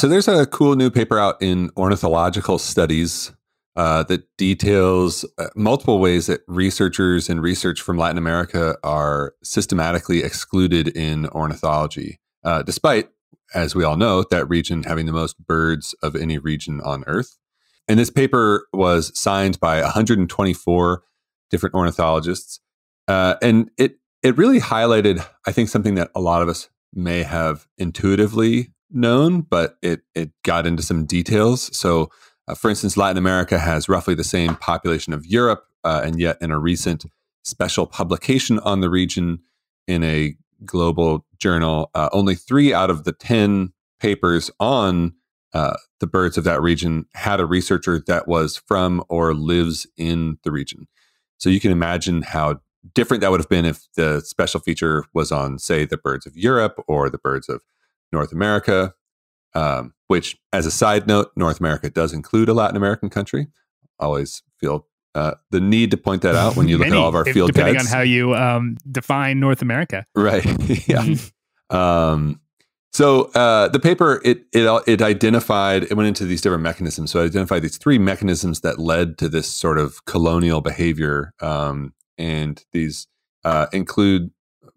So there's a cool new paper out in Ornithological Studies uh, that details uh, multiple ways that researchers and research from Latin America are systematically excluded in ornithology, uh, despite as we all know, that region having the most birds of any region on Earth. And this paper was signed by 124 different ornithologists. Uh, and it, it really highlighted, I think, something that a lot of us may have intuitively known, but it, it got into some details. So, uh, for instance, Latin America has roughly the same population of Europe, uh, and yet in a recent special publication on the region in a global journal, uh, only three out of the 10 papers on uh, the birds of that region had a researcher that was from or lives in the region. So you can imagine how different that would have been if the special feature was on, say, the birds of Europe or the birds of North America. Um, which, as a side note, North America does include a Latin American country. Always feel uh, the need to point that out when you look Many, at all of our field depending guides. on how you um, define North America. Right. yeah. um, so uh, the paper it it it identified it went into these different mechanisms. So it identified these three mechanisms that led to this sort of colonial behavior, um, and these uh, include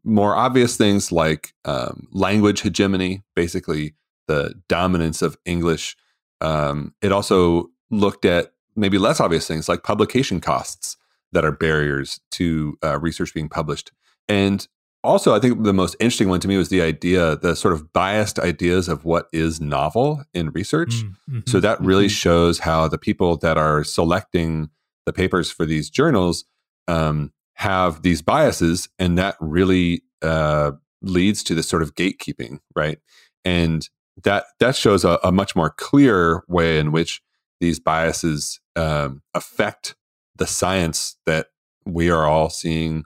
more obvious things like um, language hegemony, basically the dominance of English. Um, it also looked at maybe less obvious things like publication costs that are barriers to uh, research being published. And also, I think the most interesting one to me was the idea, the sort of biased ideas of what is novel in research. Mm, mhm. So that really Mhm. shows how the people that are selecting the papers for these journals um, have these biases, and that really uh, leads to this sort of gatekeeping, right? And that that shows a, a much more clear way in which these biases um, affect the science that we are all seeing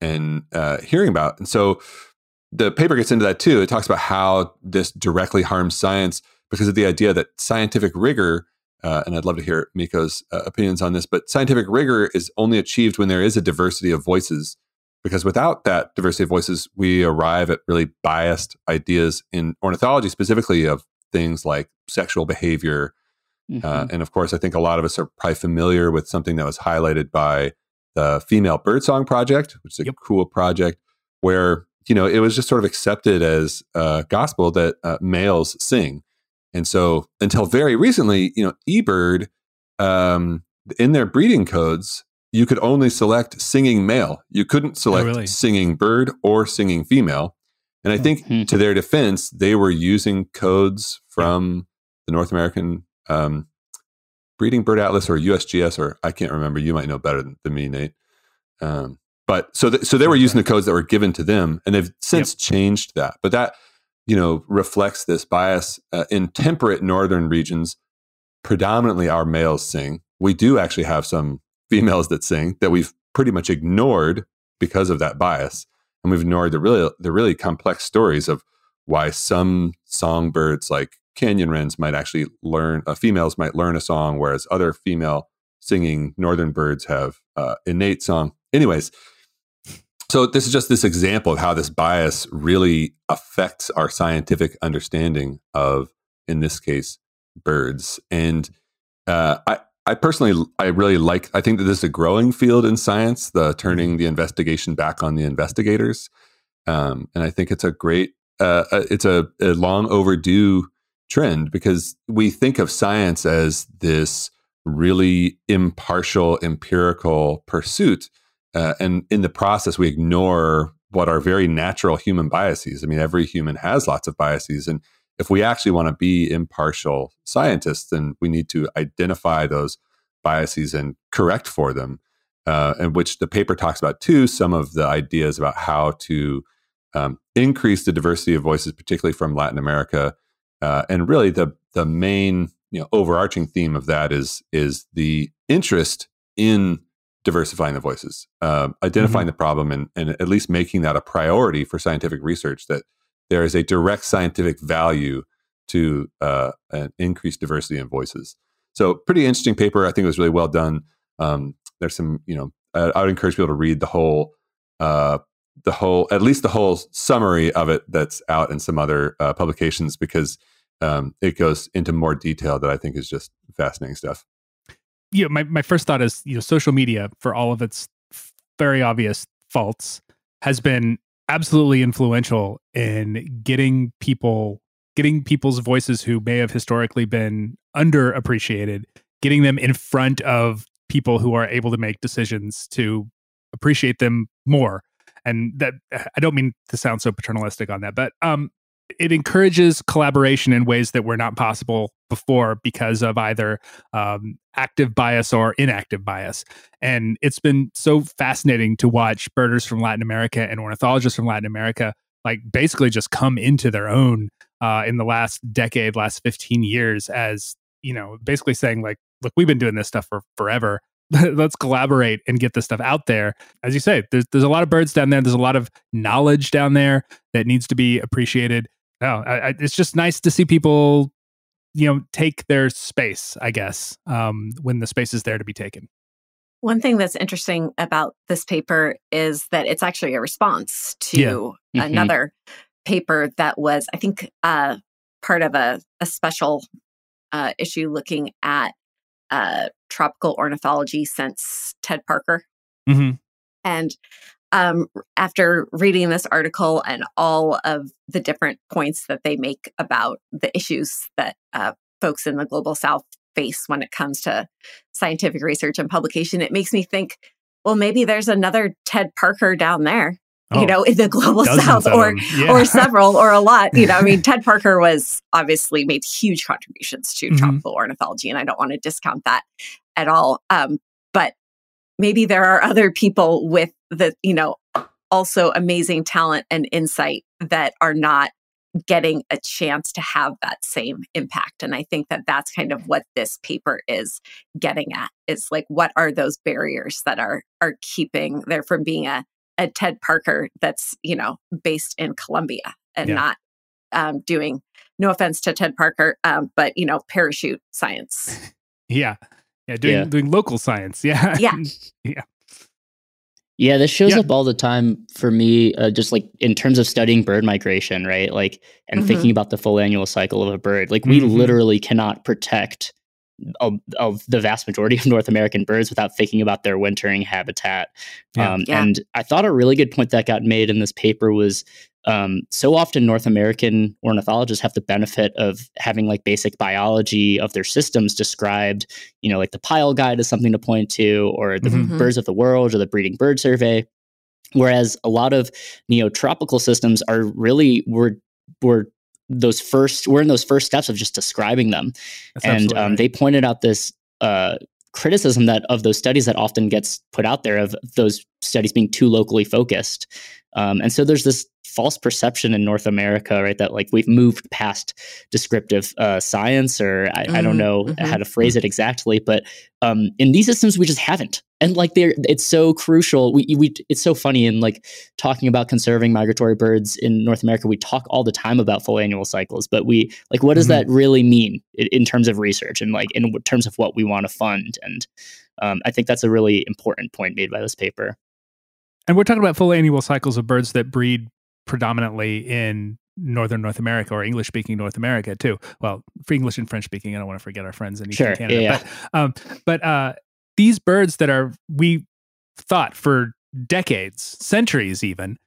and uh, hearing about. And so the paper gets into that too. It talks about how this directly harms science because of the idea that scientific rigor, uh, and I'd love to hear Mikko's uh, opinions on this, but scientific rigor is only achieved when there is a diversity of voices. Because without that diversity of voices, we arrive at really biased ideas in ornithology, specifically of things like sexual behavior. Uh, Mhm. and of course, I think a lot of us are probably familiar with something that was highlighted by the Female Birdsong Project, which is a Yep. cool project where you know it was just sort of accepted as uh, gospel that uh, males sing. And so until very recently, you know, eBird um, in their breeding codes, you could only select singing male. You couldn't select really? singing bird or singing female. And I think Mhm. to their defense, they were using codes from the North American um, Breeding Bird Atlas or USGS, or I can't remember. You might know better than, than me, Nate. Um, but so, th- so they were Sounds using the codes that were given to them, and they've since changed that. But that, you know, reflects this bias uh, in temperate northern regions. Predominantly, our males sing. We do actually have some females that sing that we've pretty much ignored because of that bias, and we've ignored the really the really complex stories of why some songbirds like canyon wrens might actually learn uh, females might learn a song whereas other female singing northern birds have uh, innate song. Anyways so this is just this example of how this bias really affects our scientific understanding of in this case birds. And uh, I, I personally i really like i think that this is a growing field in science the turning the investigation back on the investigators. Um, and i think it's a great uh, uh, it's a, a long overdue trend because we think of science as this really impartial empirical pursuit uh, and in the process we ignore what are very natural human biases. I mean every human has lots of biases and if we actually want to be impartial scientists then we need to identify those biases and correct for them uh, and which the paper talks about too some of the ideas about how to um, increase the diversity of voices particularly from latin america uh, and really the the main you know overarching theme of that is is the interest in diversifying the voices uh, identifying the problem and, and at least making that a priority for scientific research that there is a direct scientific value to uh, an increased diversity in voices. So pretty interesting paper. I think it was really well done. Um, there's some you know I, I would encourage people to read the whole uh, the whole at least the whole summary of it that's out in some other uh, publications because um, it goes into more detail that I think is just fascinating stuff. you know, my, my first thought is, you know, social media for all of its very obvious faults has been absolutely influential in getting people getting people's voices who may have historically been underappreciated, getting them in front of people who are able to make decisions to appreciate them more. And that I don't mean to sound so paternalistic on that, but um, it encourages collaboration in ways that were not possible before because of either um, active bias or inactive bias. And it's been so fascinating to watch birders from Latin America and ornithologists from Latin America like basically just come into their own uh, in the last decade, last 15 years as, you know, basically saying like, look, we've been doing this stuff for forever. Let's collaborate and get this stuff out there. As you say, there's there's a lot of birds down there. There's a lot of knowledge down there that needs to be appreciated no, I, I, it's just nice to see people, you know, take their space. I guess um, when the space is there to be taken. One thing that's interesting about this paper is that it's actually a response to yeah. mm-hmm. another paper that was, I think, uh, part of a, a special uh, issue looking at uh, tropical ornithology since Ted Parker. Mm-hmm. And um, after reading this article and all of the different points that they make about the issues that uh, folks in the global south face when it comes to scientific research and publication, it makes me think, well, maybe there's another Ted Parker down there. Oh, you know, in the global south, or yeah. or several, or a lot. You know, I mean, Ted Parker was obviously made huge contributions to mm-hmm. tropical ornithology, and I don't want to discount that at all. Um, but maybe there are other people with the, you know, also amazing talent and insight that are not getting a chance to have that same impact and i think that that's kind of what this paper is getting at is like what are those barriers that are are keeping there from being a, a ted parker that's you know based in colombia and yeah. not um, doing no offense to ted parker um, but you know parachute science yeah yeah, doing yeah. doing local science. Yeah. Yeah. yeah. Yeah, this shows yeah. up all the time for me, uh, just like in terms of studying bird migration, right? Like, and mm-hmm. thinking about the full annual cycle of a bird. Like, we mm-hmm. literally cannot protect of, of, the vast majority of North American birds without thinking about their wintering habitat. Yeah. Um, yeah. And I thought a really good point that got made in this paper was um, so often North American ornithologists have the benefit of having like basic biology of their systems described, you know, like the Pyle Guide is something to point to, or the mm-hmm. Birds of the World, or the Breeding Bird Survey. Whereas a lot of neotropical systems are really we're we're those first we're in those first steps of just describing them, That's and um, right. they pointed out this uh, criticism that of those studies that often gets put out there of those studies being too locally focused. Um, and so there's this false perception in North America, right? That like we've moved past descriptive uh, science, or I, mm-hmm, I, don't mm-hmm, know mm-hmm. how to phrase it exactly, but um, in these systems we just haven't. And like they're, it's so crucial. We, we, it's so funny in like talking about conserving migratory birds in North America. We talk all the time about full annual cycles, but we like, what does mm-hmm. that really mean in, in, terms of research and like in terms of what we want to fund? And um, I think that's a really important point made by this paper. And we're talking about full annual cycles of birds that breed predominantly in northern North America or English speaking North America too. Well, for English and French speaking, I don't want to forget our friends in Eastern sure, Canada. Yeah, But, um, but uh, these birds that are we thought for decades, centuries even,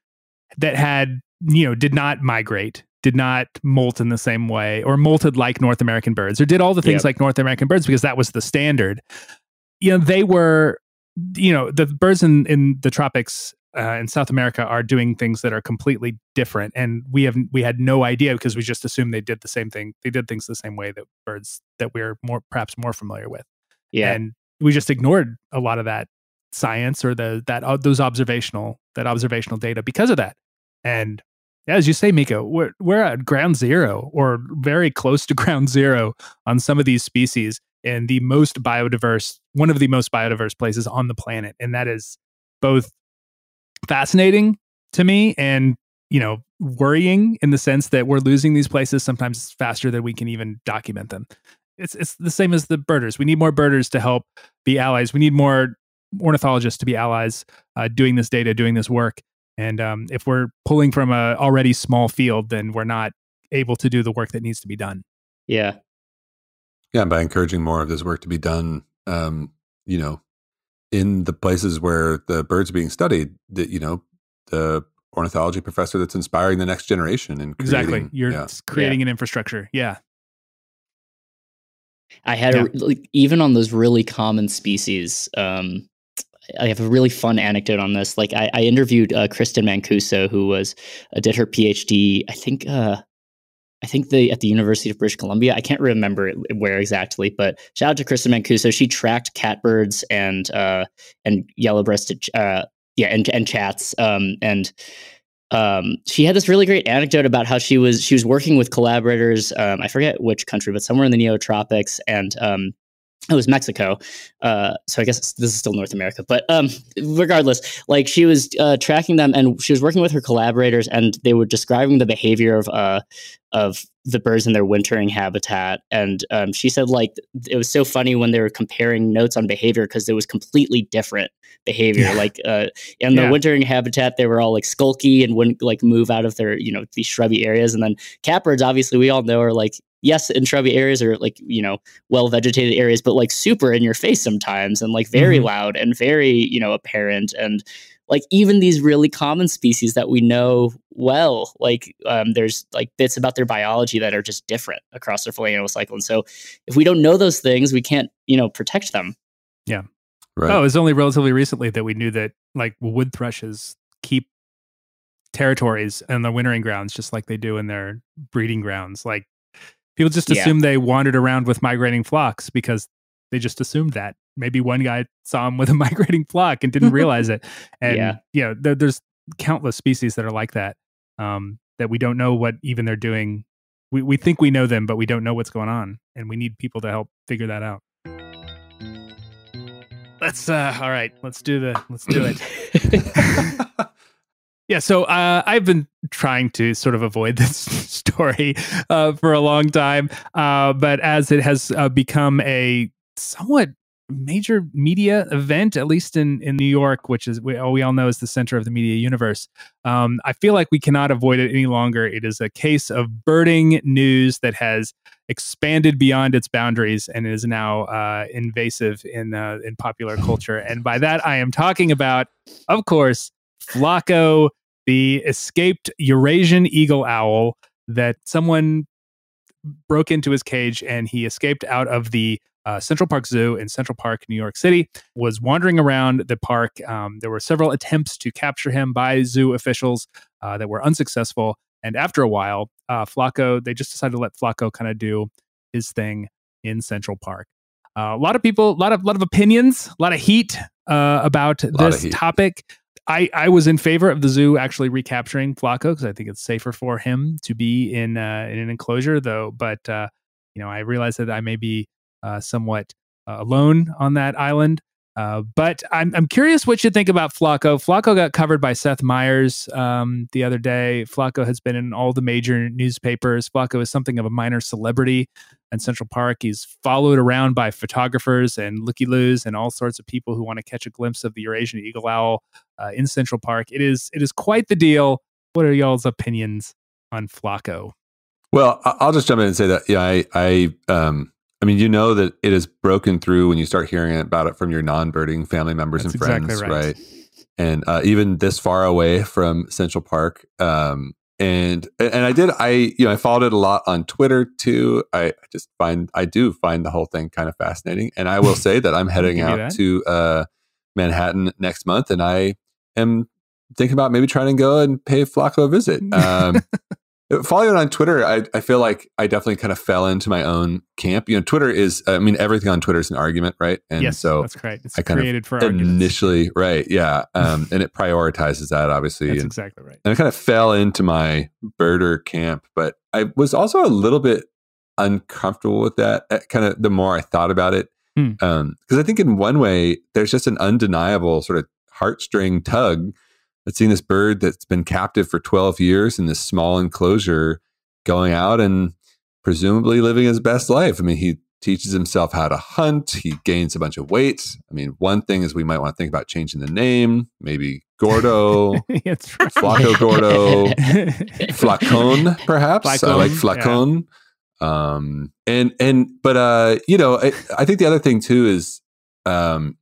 that had you know did not migrate, did not molt in the same way, or molted like North American birds, or did all the things yep. like North American birds because that was the standard. You know, they were you know the birds in in the tropics uh, in South America are doing things that are completely different, and we have we had no idea because we just assumed they did the same thing. They did things the same way that birds that we're more perhaps more familiar with. Yeah, and we just ignored a lot of that science or the that uh, those observational that observational data because of that. And as you say, Mikko, we're we're at ground zero or very close to ground zero on some of these species in the most biodiverse, one of the most biodiverse places on the planet, and that is both fascinating to me and you know worrying in the sense that we're losing these places sometimes faster than we can even document them it's it's the same as the birders. We need more birders to help be allies. We need more ornithologists to be allies uh, doing this data doing this work. And um, if we're pulling from a already small field then we're not able to do the work that needs to be done. Yeah. Yeah by encouraging more of this work to be done um, you know in the places where the birds are being studied, that you know, the ornithology professor that's inspiring the next generation and exactly. You're yeah. creating yeah. an infrastructure. Yeah i had yeah. a, like, even on those really common species um, I have a really fun anecdote on this. Like I, I interviewed uh, Kristen Mancuso, who was uh, did her PhD. I think uh, I think the at the University of British Columbia. I can't remember where exactly, but shout out to Kristen Mancuso. She tracked catbirds and uh, and yellow breasted uh, yeah and and chats um, and um, she had this really great anecdote about how she was she was working with collaborators. Um, I forget which country, but somewhere in the neotropics, and um, it was Mexico. Uh, so I guess this is still North America, but um, regardless, like she was uh, tracking them and she was working with her collaborators, and they were describing the behavior of uh, of the birds in their wintering habitat. And um, she said like it was so funny when they were comparing notes on behavior because it was completely different behavior. Yeah. Like uh, in the yeah. wintering habitat, they were all like skulky and wouldn't like move out of their you know these shrubby areas, and then catbirds, obviously, we all know are like yes, in shrubby areas or like, you know, well vegetated areas, but like super in your face sometimes and like very mm-hmm. loud and very, you know, apparent. And like even these really common species that we know well, like um, there's like bits about their biology that are just different across their full annual cycle. And so if we don't know those things, we can't, you know, protect them. Yeah. Right. Oh, it was only relatively recently that we knew that like wood thrushes keep territories and the wintering grounds just like they do in their breeding grounds. Like People just assume yeah. they wandered around with migrating flocks because they just assumed that. Maybe one guy saw him with a migrating flock and didn't realize it. And yeah, you know, there, there's countless species that are like that. Um, that we don't know what even they're doing. We we think we know them, but we don't know what's going on, and we need people to help figure that out. Let's uh all right, let's do the let's do it. Yeah, so uh, I've been trying to sort of avoid this story uh, for a long time, uh, but as it has uh, become a somewhat major media event, at least in, in New York, which is we, we all know is the center of the media universe. Um, I feel like we cannot avoid it any longer. It is a case of birding news that has expanded beyond its boundaries and is now uh, invasive in uh, in popular culture. And by that, I am talking about, of course, Flaco the escaped Eurasian eagle owl that someone broke into his cage and he escaped out of the uh, Central Park Zoo in Central Park, New York City, was wandering around the park. Um, there were several attempts to capture him by zoo officials uh, that were unsuccessful. And after a while, uh, Flaco, they just decided to let Flaco kind of do his thing in Central Park. Uh, a lot of people, a lot of lot of opinions, a lot of heat uh, about this topic. I, I was in favor of the zoo actually recapturing Flaco because I think it's safer for him to be in uh, in an enclosure, though. But uh, you know, I realize that I may be uh, somewhat uh, alone on that island. Uh, but I'm I'm curious what you think about Flaco. Flaco got covered by Seth Meyers um, the other day. Flaco has been in all the major newspapers. Flaco is something of a minor celebrity in Central Park. He's followed around by photographers and looky loos and all sorts of people who want to catch a glimpse of the Eurasian eagle owl uh, in Central Park. It is it is quite the deal. What are y'all's opinions on Flaco? Well, I'll just jump in and say that yeah, I I um I mean, you know that it is broken through when you start hearing about it from your non-birding family members That's and friends, exactly right. right. And uh, even this far away from Central Park, um, and and I did I you know I followed it a lot on Twitter too. I just find I do find the whole thing kind of fascinating, and I will say that I'm heading out to uh, Manhattan next month, and I am thinking about maybe trying to go and pay Flaco a visit. Um, following on Twitter, I, I feel like I definitely kind of fell into my own camp. You know, Twitter is, I mean, everything on Twitter is an argument, right? And yes, so that's correct. It's I kind created of for initially, arguments. right? Yeah, um, and it prioritizes that obviously. That's and, exactly right. And I kind of fell into my birder camp, but I was also a little bit uncomfortable with that. Eh, kind of the more I thought about it, because hmm. um, I think in one way there's just an undeniable sort of heartstring tug I've seen this bird that's been captive for 12 years in this small enclosure going out and presumably living his best life. I mean, he teaches himself how to hunt, he gains a bunch of weight. I mean, one thing is we might want to think about changing the name, maybe Gordo, right. Flaco Gordo, Flacon, perhaps. Flacon, I like Flacon. Yeah. Um, and, and, but, uh, you know, I, I think the other thing too is, um,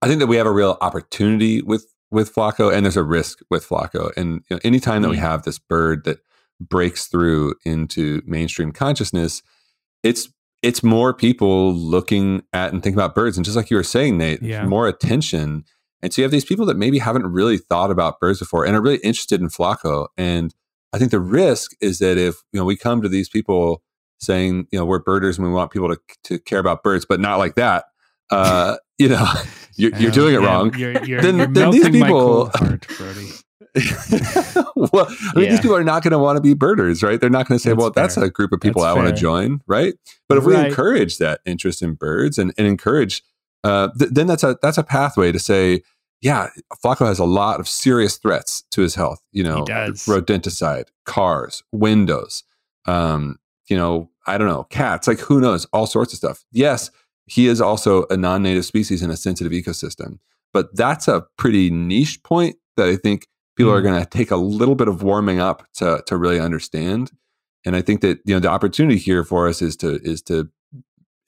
I think that we have a real opportunity with with Flaco and there's a risk with Flaco. And you know, anytime that we have this bird that breaks through into mainstream consciousness, it's it's more people looking at and thinking about birds. And just like you were saying, Nate, Yeah. more attention. And so you have these people that maybe haven't really thought about birds before and are really interested in Flaco. And I think the risk is that if you know we come to these people saying, you know, we're birders and we want people to to care about birds, but not like that, uh, you know, you're, you're doing it yeah, wrong. You're, you're, Then- you're then these melting my cold people- heart, well, I mean, Yeah. these people are not going to want to be birders, right? They're not going to say, That's well, that's a group of people That's I want to join, right? But if we encourage that interest in birds and, and encourage, uh, th- then that's a that's a pathway to say, yeah, Flaco has a lot of serious threats to his health. You know, rodenticide, cars, windows, um, you know, I don't know, cats, like who knows, all sorts of stuff. Yes, he is also a non-native species in a sensitive ecosystem, but that's a pretty niche point that I think people are Mm. going to take a little bit of warming up to to really understand. And I think that you know the opportunity here for us is to is to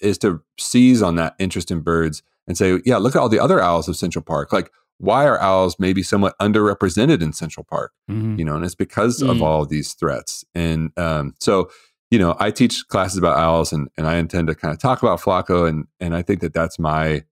is to seize on that interest in birds and say, yeah, look at all the other owls of Central Park. Like, why are owls maybe somewhat underrepresented in Central Park? Mhm. you know, and it's because of Mm. all these threats. And um, so, you know, I teach classes about owls, and and I intend to kind of talk about Flaco, and and I think that that's my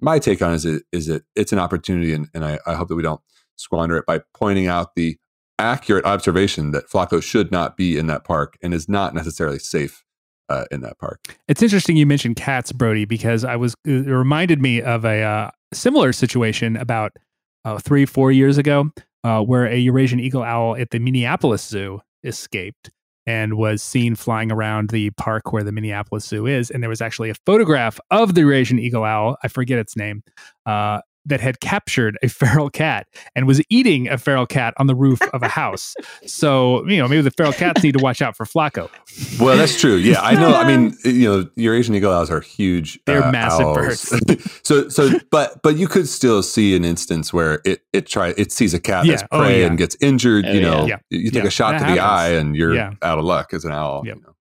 my take on it is it is it it's an opportunity, and and I, I hope that we don't squander it by pointing out the accurate observation that Flaco should not be in that park and is not necessarily safe uh, in that park. It's interesting you mentioned cats, Brodie, because I was it reminded me of a uh, similar situation about uh, three, four years ago, uh, where a Eurasian eagle owl at the Minneapolis Zoo escaped and was seen flying around the park where the Minneapolis Zoo is, and there was actually a photograph of the Eurasian eagle owl. I forget its name. Uh, that had captured a feral cat and was eating a feral cat on the roof of a house. So, you know, maybe the feral cats need to watch out for Flaco. Well, that's true. Yeah, I know. I mean, you know, Eurasian eagle owls are huge. They're uh, massive owls. so, so, but, but you could still see an instance where it it try it sees a cat Yeah. as Oh, prey yeah. and gets injured. Oh, you know, yeah. you take Yeah. a shot That to happens. the eye and you're Yeah. out of luck as an owl. Yep. You know?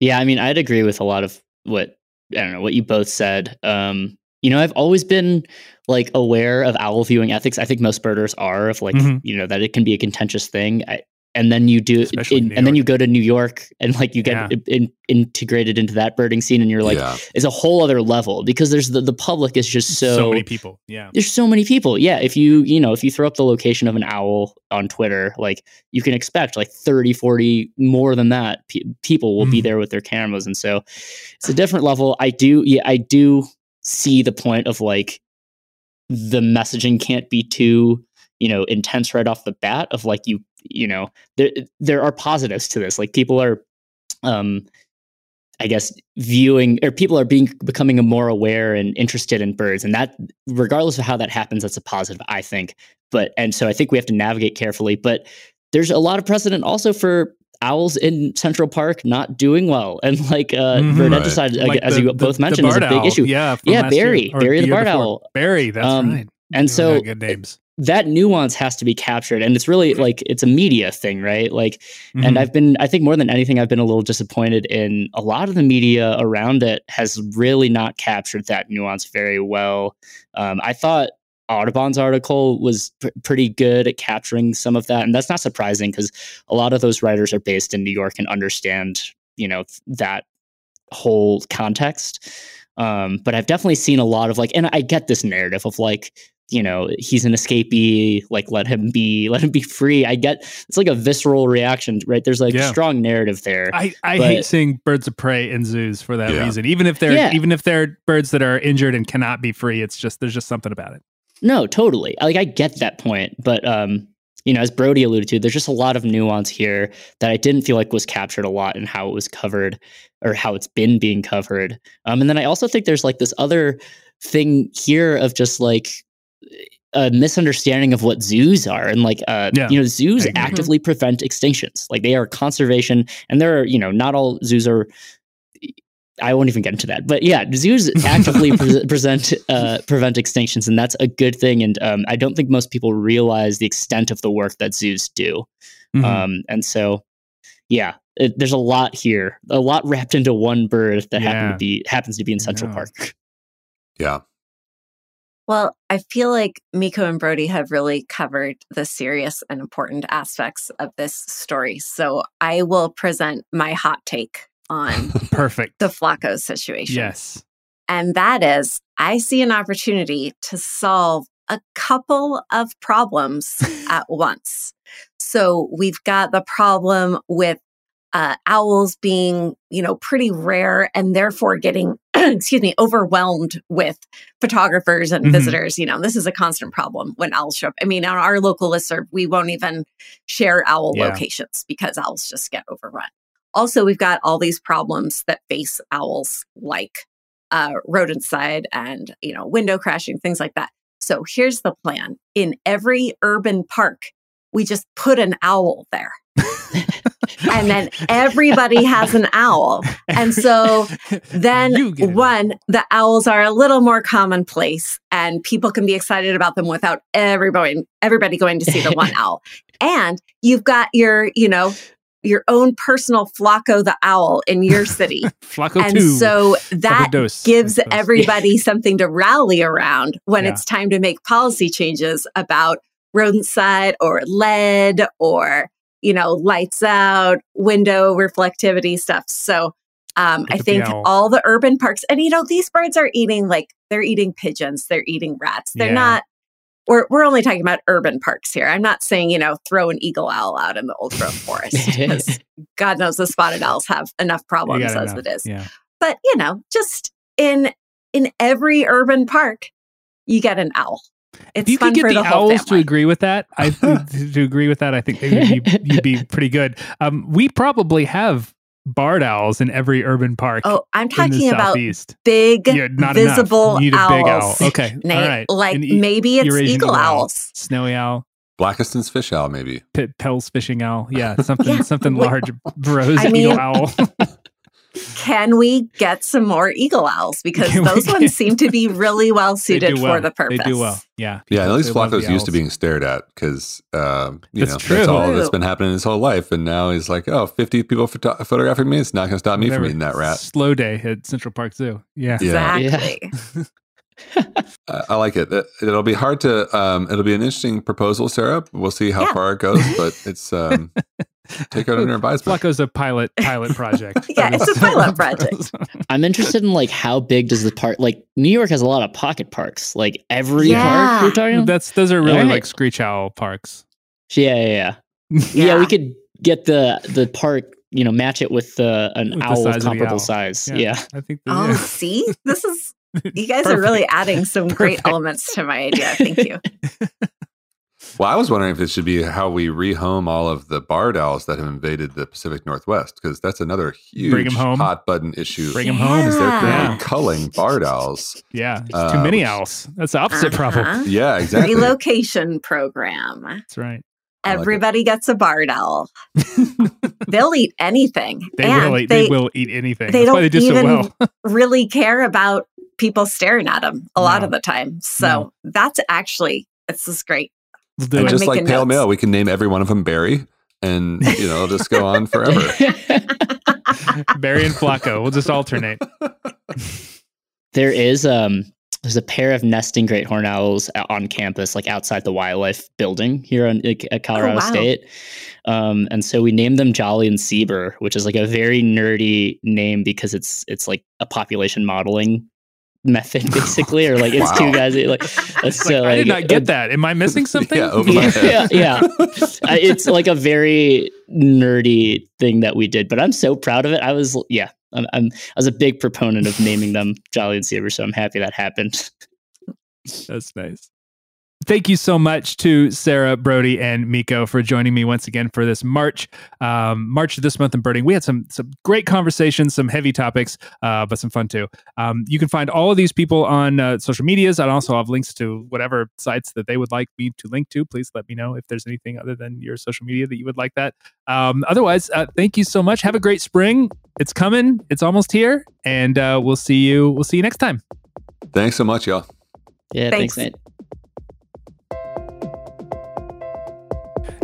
Yeah, I mean, I'd agree with a lot of what I don't know what you both said. Um, you know, I've always been like aware of owl viewing ethics. I think most birders are of like Mhm. you know that it can be a contentious thing. I, and then you do, Especially in in- and then you go to New York and like you get Yeah. in, integrated into that birding scene, and you're like, yeah, it's a whole other level because there's the the public is just so, many people. Yeah. there's so many people. Yeah, if you, you know, if you throw up the location of an owl on Twitter, like you can expect like 30, 40 more than that pe- people will be Mhm. there with their cameras and so it's a different level. I do yeah, I do see the point of like the messaging can't be too, you know, intense right off the bat of like you, you know, there there are positives to this. Like people are um I guess viewing or people are being becoming more aware and interested in birds, and that regardless of how that happens, that's a positive, I think. But and so I think we have to navigate carefully. But there's a lot of precedent also for owls in Central Park not doing well, and like uh, Mhm. rodenticide, Like as the- you both the mentioned, is a big owl. issue. Yeah, Yeah, last year, Barry. Barry the before. owl. Barry, that's Um, right. and so good names. that nuance has to be captured, and it's really like it's a media thing, right? Like Mhm. and I've been, I think more than anything, I've been a little disappointed in a lot of the media around it has really not captured that nuance very well. Um, I thought Audubon's article was pr- pretty good at capturing some of that, and that's not surprising because a lot of those writers are based in New York and understand, you know, that whole context. Um, but I've definitely seen a lot of like, and I get this narrative of like, you know, he's an escapee, like let him be, let him be free. I get it's like a visceral reaction, right? There's like Yeah. a strong narrative there. I, I but- hate seeing birds of prey in zoos for that Yeah. reason. Even if they're Yeah. even if they're birds that are injured and cannot be free, it's just there's just something about it. No, totally. Like I get that point, but um, you know, as Brodie alluded to, there's just a lot of nuance here that I didn't feel like was captured a lot in how it was covered or how it's been being covered. Um, and then I also think there's like this other thing here of just like a misunderstanding of what zoos are and like uh Yeah, you know zoos actively prevent extinctions like they are conservation and there are you know not all zoos are I won't even get into that, but yeah, zoos actively pre- present uh, prevent extinctions, and that's a good thing. And um, I don't think most people realize the extent of the work that zoos do. Mhm. Um, and so, yeah, it, there's a lot here, a lot wrapped into one bird that happen Yeah. to be happens to be in Central Yeah. Park. yeah. Well, I feel like Mikko and Brodie have really covered the serious and important aspects of this story. So I will present my hot take on Perfect. the Flaco situation. Yes. And that is, I see an opportunity to solve a couple of problems at once. So we've got the problem with uh, owls being, you know, pretty rare and therefore getting, excuse me, overwhelmed with photographers and Mhm. visitors. You know, this is a constant problem when owls show up. I mean, on our local listserv, we won't even share owl Yeah. locations because owls just get overrun. Also, we've got all these problems that face owls like uh, rodenticide and you know window crashing things like that. So here's the plan. In every urban park we just put an owl there. And then everybody has an owl. And so then You get it. one the owls are a little more commonplace and people can be excited about them without everybody everybody going to see the one owl. And you've got your you know your own personal Flaco the owl in your city Flaco and 2. so that Flaco dos, I gives everybody something to rally around when Yeah. it's time to make policy changes about rodenticide or lead or you know lights out window reflectivity stuff so um, i at the think all the urban parks and you know these birds are eating like they're eating pigeons they're eating rats they're Yeah. not we're, we're only talking about urban parks here i'm not saying you know throw an eagle owl out in the old growth forest 'cause god knows the spotted owls have enough problems as enough. it is Yeah. but you know just in in every urban park you get an owl it's if you fun could get for the, the, whole owls to agree with that, I to, agree with that, I think you'd, you'd be pretty good. Um, we probably have barred owls in every urban park oh i'm in the talking about southeast. big Yeah, not visible enough. You need a owls big owl. Okay, Nate, all right. like e- maybe it's Eurasian eagle owl, owls snowy owl, Blakiston's fish owl, maybe. P- Pell's fishing owl. Yeah, something Yeah, something large. Rose I eagle owl. can we get some more eagle owls because Can those ones seem to be really well suited do for the purpose They do well. Yeah. Yeah, and at least They Flaco's used to being stared at because um, you That's know true. that's all that's been happening his whole life, and now he's like, oh, 50 people photo- photographing me. It's not going to stop me Whatever. from eating that rat. Slow day at Central Park Zoo. Yeah. Yeah. exactly I I like it. It- It'll be hard to. Um, it'll be an interesting proposal, Sarah. We'll see how Yeah. far it goes, but it's um, take it under advisement. Flaco's a pilot pilot project. Yeah, it's a pilot project. I'm interested in like how big does the park like New York has a lot of pocket parks. Like every Yeah. park we're talking about? That's those are really Alright. like screech owl parks. Yeah, yeah, yeah. Yeah, Yeah. we could get the the park, you know, match it with the an With the owl size of of comparable owl. size. Yeah. Yeah. I think. That, oh yeah. see this is you guys are really adding some great elements to my idea thank you Well, I was wondering if it should be how we rehome all of the barred owls that have invaded the Pacific Northwest, because that's another huge 'em home. hot button issue. Bring 'em home. Is they're currently Yeah. culling barred owls. Yeah, Uh, too many which- owls. That's the opposite problem. Uh-huh. Yeah, exactly. relocation program That's right. I like everybody gets a barred owl they'll eat anything They and will eat. they, They, will eat anything. they That's don't they do even so well. really care about people staring at them a lot of the time so No. that's actually this is great We'll do and it. just like pale notes. mail, we can name every one of them Barry, and you know, just go on forever. Barry and Flaco. We'll just alternate. there is um there's a pair of nesting great horn owls on campus, like outside the wildlife building here in, like, at Colorado Oh, wow. State. Um, and so we named them Jolly and Seber, which is like a very nerdy name because it's it's like a population modeling method, basically, or like it's Wow. two guys. Like, so, like, I did like, not get that. Am I missing something? Yeah, yeah, yeah, yeah. I- it's like a very nerdy thing that we did, but I'm so proud of it. I was, yeah, I'm, I'm I was a big proponent of naming them Jolly and Seber, so I'm happy that happened. That's nice. Thank you so much to Sarah, Brodie, and Mikko for joining me once again for this March, um, March of this month in birding. We had some some great conversations, some heavy topics, uh, but some fun too. Um, you can find all of these people on uh, social medias. I also have links to whatever sites that they would like me to link to. Please let me know if there's anything other than your social media that you would like that. Um, otherwise, uh, thank you so much. Have a great spring. It's coming. It's almost here, and uh, we'll see you. We'll see you next time. Thanks so much, y'all. Yeah, Thanks. thanks Nate.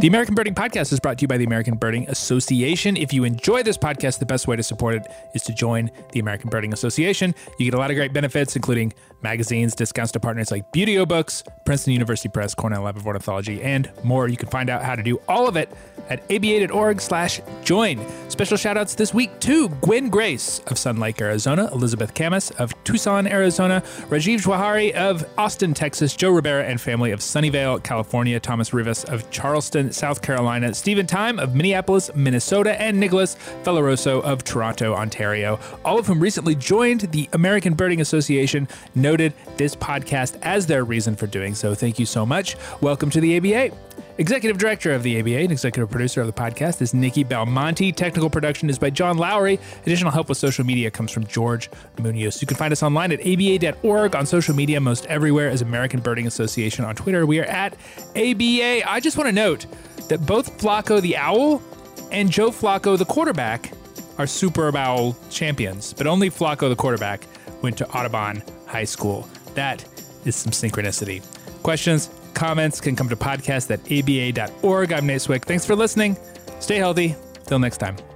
The American Birding Podcast is brought to you by the American Birding Association. If you enjoy this podcast, the best way to support it is to join the American Birding Association. You get a lot of great benefits, including magazines, discounts to partners like Buteo Books, Princeton University Press, Cornell Lab of Ornithology, and more. You can find out how to do all of it at aba.org slash join. Special shout outs this week to Gwen Grace of Sun Lake, Arizona, Elizabeth Camus of Tucson, Arizona, Rajiv Jwahari of Austin, Texas, Joe Rivera and family of Sunnyvale, California, Thomas Rivas of Charleston, South Carolina, Stephen Time of Minneapolis, Minnesota, and Nicholas Felleroso of Toronto, Ontario, all of whom recently joined the American Birding Association, noted this podcast as their reason for doing so. Thank you so much. Welcome to the ABA. Executive Director of the ABA and Executive Producer of the podcast is Nikki Belmonte. Technical production is by John Lowry. Additional help with social media comes from George Munoz. You can find us online at aba.org, on social media, most everywhere as American Birding Association. On Twitter, we are at ABA. I just want to note that both Flaco the Owl and Joe Flacco the quarterback are Super Bowl champions, but only Flacco the quarterback went to Audubon High School. That is some synchronicity. Questions, comments can come to podcast at aba.org. I'm Nate Swick. Thanks for listening. Stay healthy. Till next time.